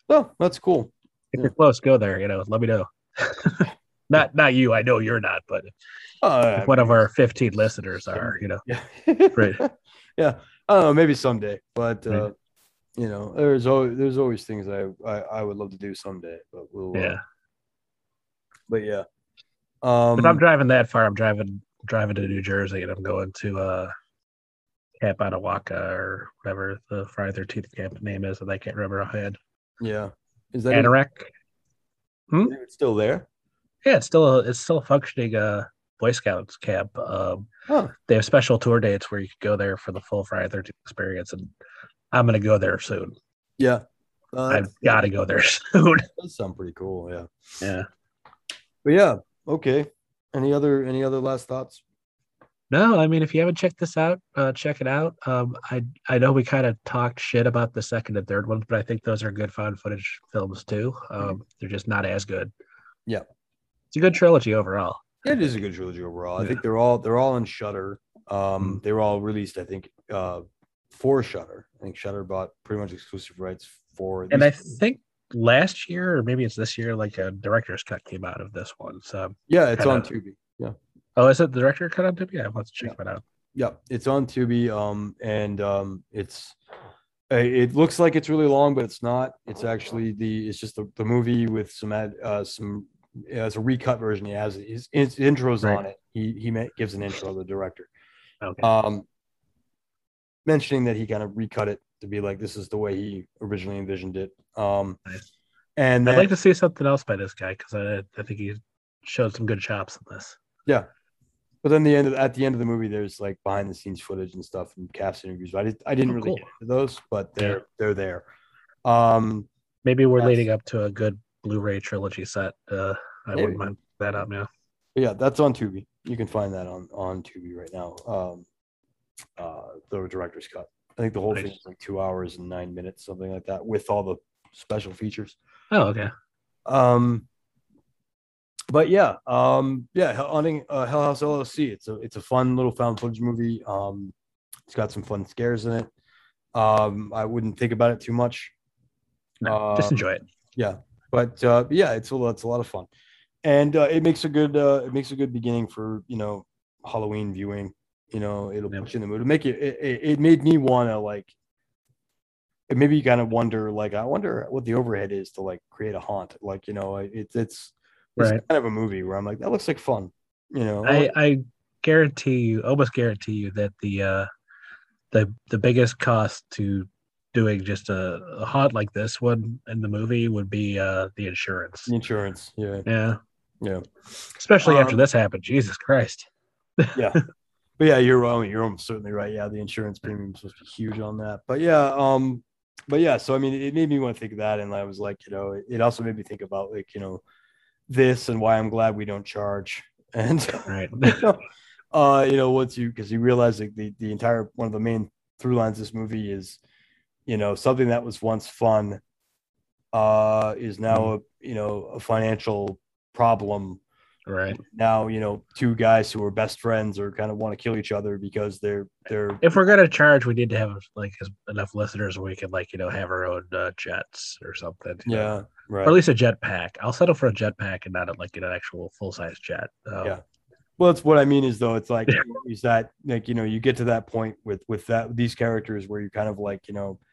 Well, that's cool. If Yeah. you're close, go there. You know, let me know. not not you. I know you're not, but Uh, one of our 15 listeners are, you know, Yeah. Right. yeah. I don't know. Maybe someday, but uh, you know, there's always there's always things I, I I would love to do someday, but we'll. uh, yeah. but yeah. Um. if I'm driving that far, I'm driving driving to New Jersey, and I'm going to uh Camp Anawaka or whatever the Friday Thirteenth camp name is, and I can't remember offhand. yeah. Is that Anorak. is it still there? Yeah, it's still a, it's still a functioning uh Boy Scouts camp. Um, Huh. they have special tour dates where you can go there for the full Friday Thirteenth experience, and I'm gonna go there soon. Yeah. Uh, I've got to go there soon. That does sound pretty cool. Yeah. yeah. But yeah. Okay. Any other any other last thoughts? No, I mean, if you haven't checked this out, uh, check it out. Um, I I know we kind of talked shit about the second and third ones, but I think those are good found footage films too. Um, they're just not as good. Yeah. it's a good trilogy overall. It is a good trilogy overall. I Yeah. think they're all they're all on Shudder. Um, Mhm. they were all released. I think uh, for Shudder. I think Shudder bought pretty much exclusive rights for. And I think last year, or maybe it's this year, like a director's cut came out of this one. So, yeah, it's on kinda- Tubi. Yeah, oh, is it the director cut on Tubi? Yeah, let's check that out. yeah, it's on Tubi. Um, and um, it's uh, it looks like it's really long, but it's not. It's actually the it's just the, the movie with some ad, uh some yeah, it's a recut version. He has his, his intros Right. on it. He he gives an intro to the director. Okay. um, mentioning that he kind of recut it to be like this is the way he originally envisioned it. Um, Nice. and I'd like to see something else by this guy because I I think he showed some good chops in this. yeah, but then the end of, at the end of the movie, there's like behind the scenes footage and stuff and cast interviews. I did, I didn't Oh, really cool. get into those, but they're Yeah. they're there. Um, Maybe we're leading up to a good Blu-ray trilogy set. Uh, I Maybe. wouldn't mind that up now. but yeah, that's on Tubi. You can find that on on Tubi right now. Um, uh, the director's cut. I think the whole thing is like two hours and nine minutes, something like that, with all the special features. Oh, okay. Um, but yeah, um, yeah, Hell, hunting uh, Hell House LLC. It's a it's a fun little found footage movie. Um, it's got some fun scares in it. Um, I wouldn't think about it too much. No, just Um, enjoy it. Yeah, but uh, yeah, it's a lot- it's a lot of fun, and uh, it makes a good uh, it makes a good beginning for you know Halloween viewing. You know, it'll Yeah. put you in the mood. It make it it, it- it made me want to like. Made me kind of wonder, like, I wonder what the overhead is to like create a haunt. Like, you know, it, it's it's it's Right. kind of a movie where I'm like, that looks like fun. You know, I, I guarantee you, almost guarantee you that the uh, the the biggest cost to doing just a, a haunt like this one in the movie would be uh, the insurance. the insurance. Yeah, Yeah, yeah, especially after Um, this happened. Jesus Christ. yeah. But yeah, you're wrong. You're almost certainly right. Yeah, the insurance premium is supposed to be huge on that. But yeah, um, but yeah, so I mean, it made me want to think of that, and I was like, you know, it, also made me think about like, you know, this and why I'm glad we don't charge, and Right. you know, uh, you know, once you because you realize like the the entire one of the main through lines of this movie is, you know, something that was once fun, uh, is now a you know a financial problem right. now you know two guys who are best friends or kind of want to kill each other because they're they're If we're gonna charge, we need to have like enough listeners where we can like you know have our own uh, jets or something. you know? yeah Or at least a jet pack. I'll settle for a jet pack and not like an actual full size jet. Um, Yeah. well it's what i mean is though it's like is that like you know you get to that point with with that these characters where you kind of like you know i-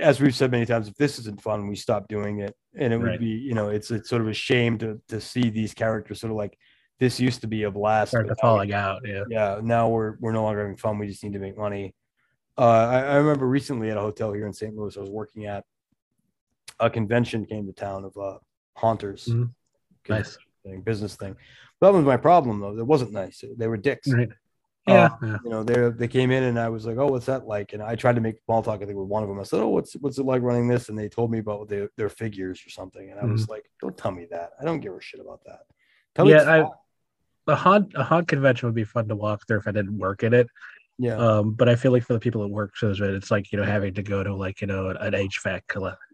as we've said many times if this isn't fun we stop doing it and it would Right. be you know it's it's sort of a shame to to see these characters sort of like this used to be a blast Start to we- falling out. Yeah. yeah now we're we're no longer having fun we just need to make money uh I, I remember recently at a hotel here in st louis i was working at a convention came to town of uh haunters Mhm. Nice. thing, business thing That was my problem though. It wasn't nice. They were dicks. Right. Yeah. Uh, yeah. you know, they they came in and I was like, "Oh, what's that like?" And I tried to make small talk. I think with one of them, I said, "Oh, what's what's it like running this?" And they told me about their, their figures or something, and I was like, "Don't tell me that. I don't give a shit about that." Tell me Yeah, it's I- fun." A haunt a haunt convention would be fun to walk through if I didn't work in it. yeah, Um, but I feel like for the people that work shows it, it's like you know having to go to like you know an HVAC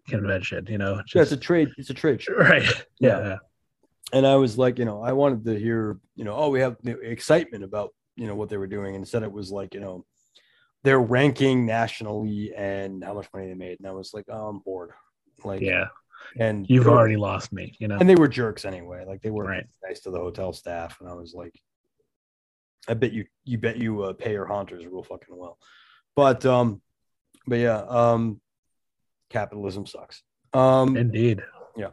convention. You know, yeah, it's a just- trade. It's a trade show. right. Yeah. Yeah. and I was like, you know, I wanted to hear, you know, oh, we have the excitement about, you know, what they were doing. And instead it was like, you know, they're ranking nationally and how much money they made. And I was like, oh, I'm bored. Like, Yeah. and You've were- already lost me. You know. and they were jerks anyway. Like they were Right. nice to the hotel staff. And I was like, I bet you, you bet you uh, pay your haunters real fucking well. But, um, but yeah, um, capitalism sucks. Um, Indeed. Yeah,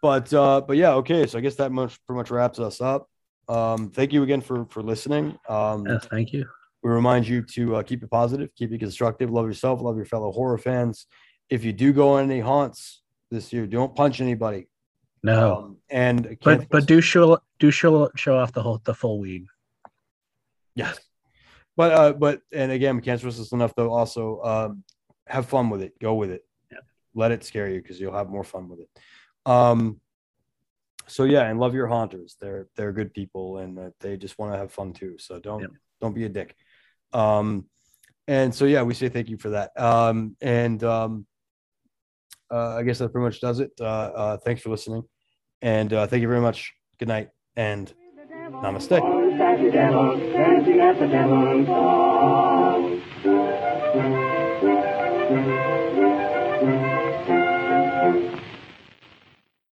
but uh but yeah okay so i guess that much pretty much wraps us up um thank you again for for listening um thank you. we remind you to uh, keep it positive keep it constructive love yourself love your fellow horror fans if you do go on any haunts this year don't punch anybody No. um and but but do show do show show off the whole the full weed. yes but uh but and again we can't stress this enough though also um have fun with it go with it Yeah. let it scare you because you'll have more fun with it um so yeah and love your haunters. They're they're good people and uh, they just want to have fun too. So don't Yep. don't be a dick. Um and so yeah we say thank you for that. Um and um uh, i guess that pretty much does it. Uh, uh thanks for listening. And uh thank you very much. Good night and namaste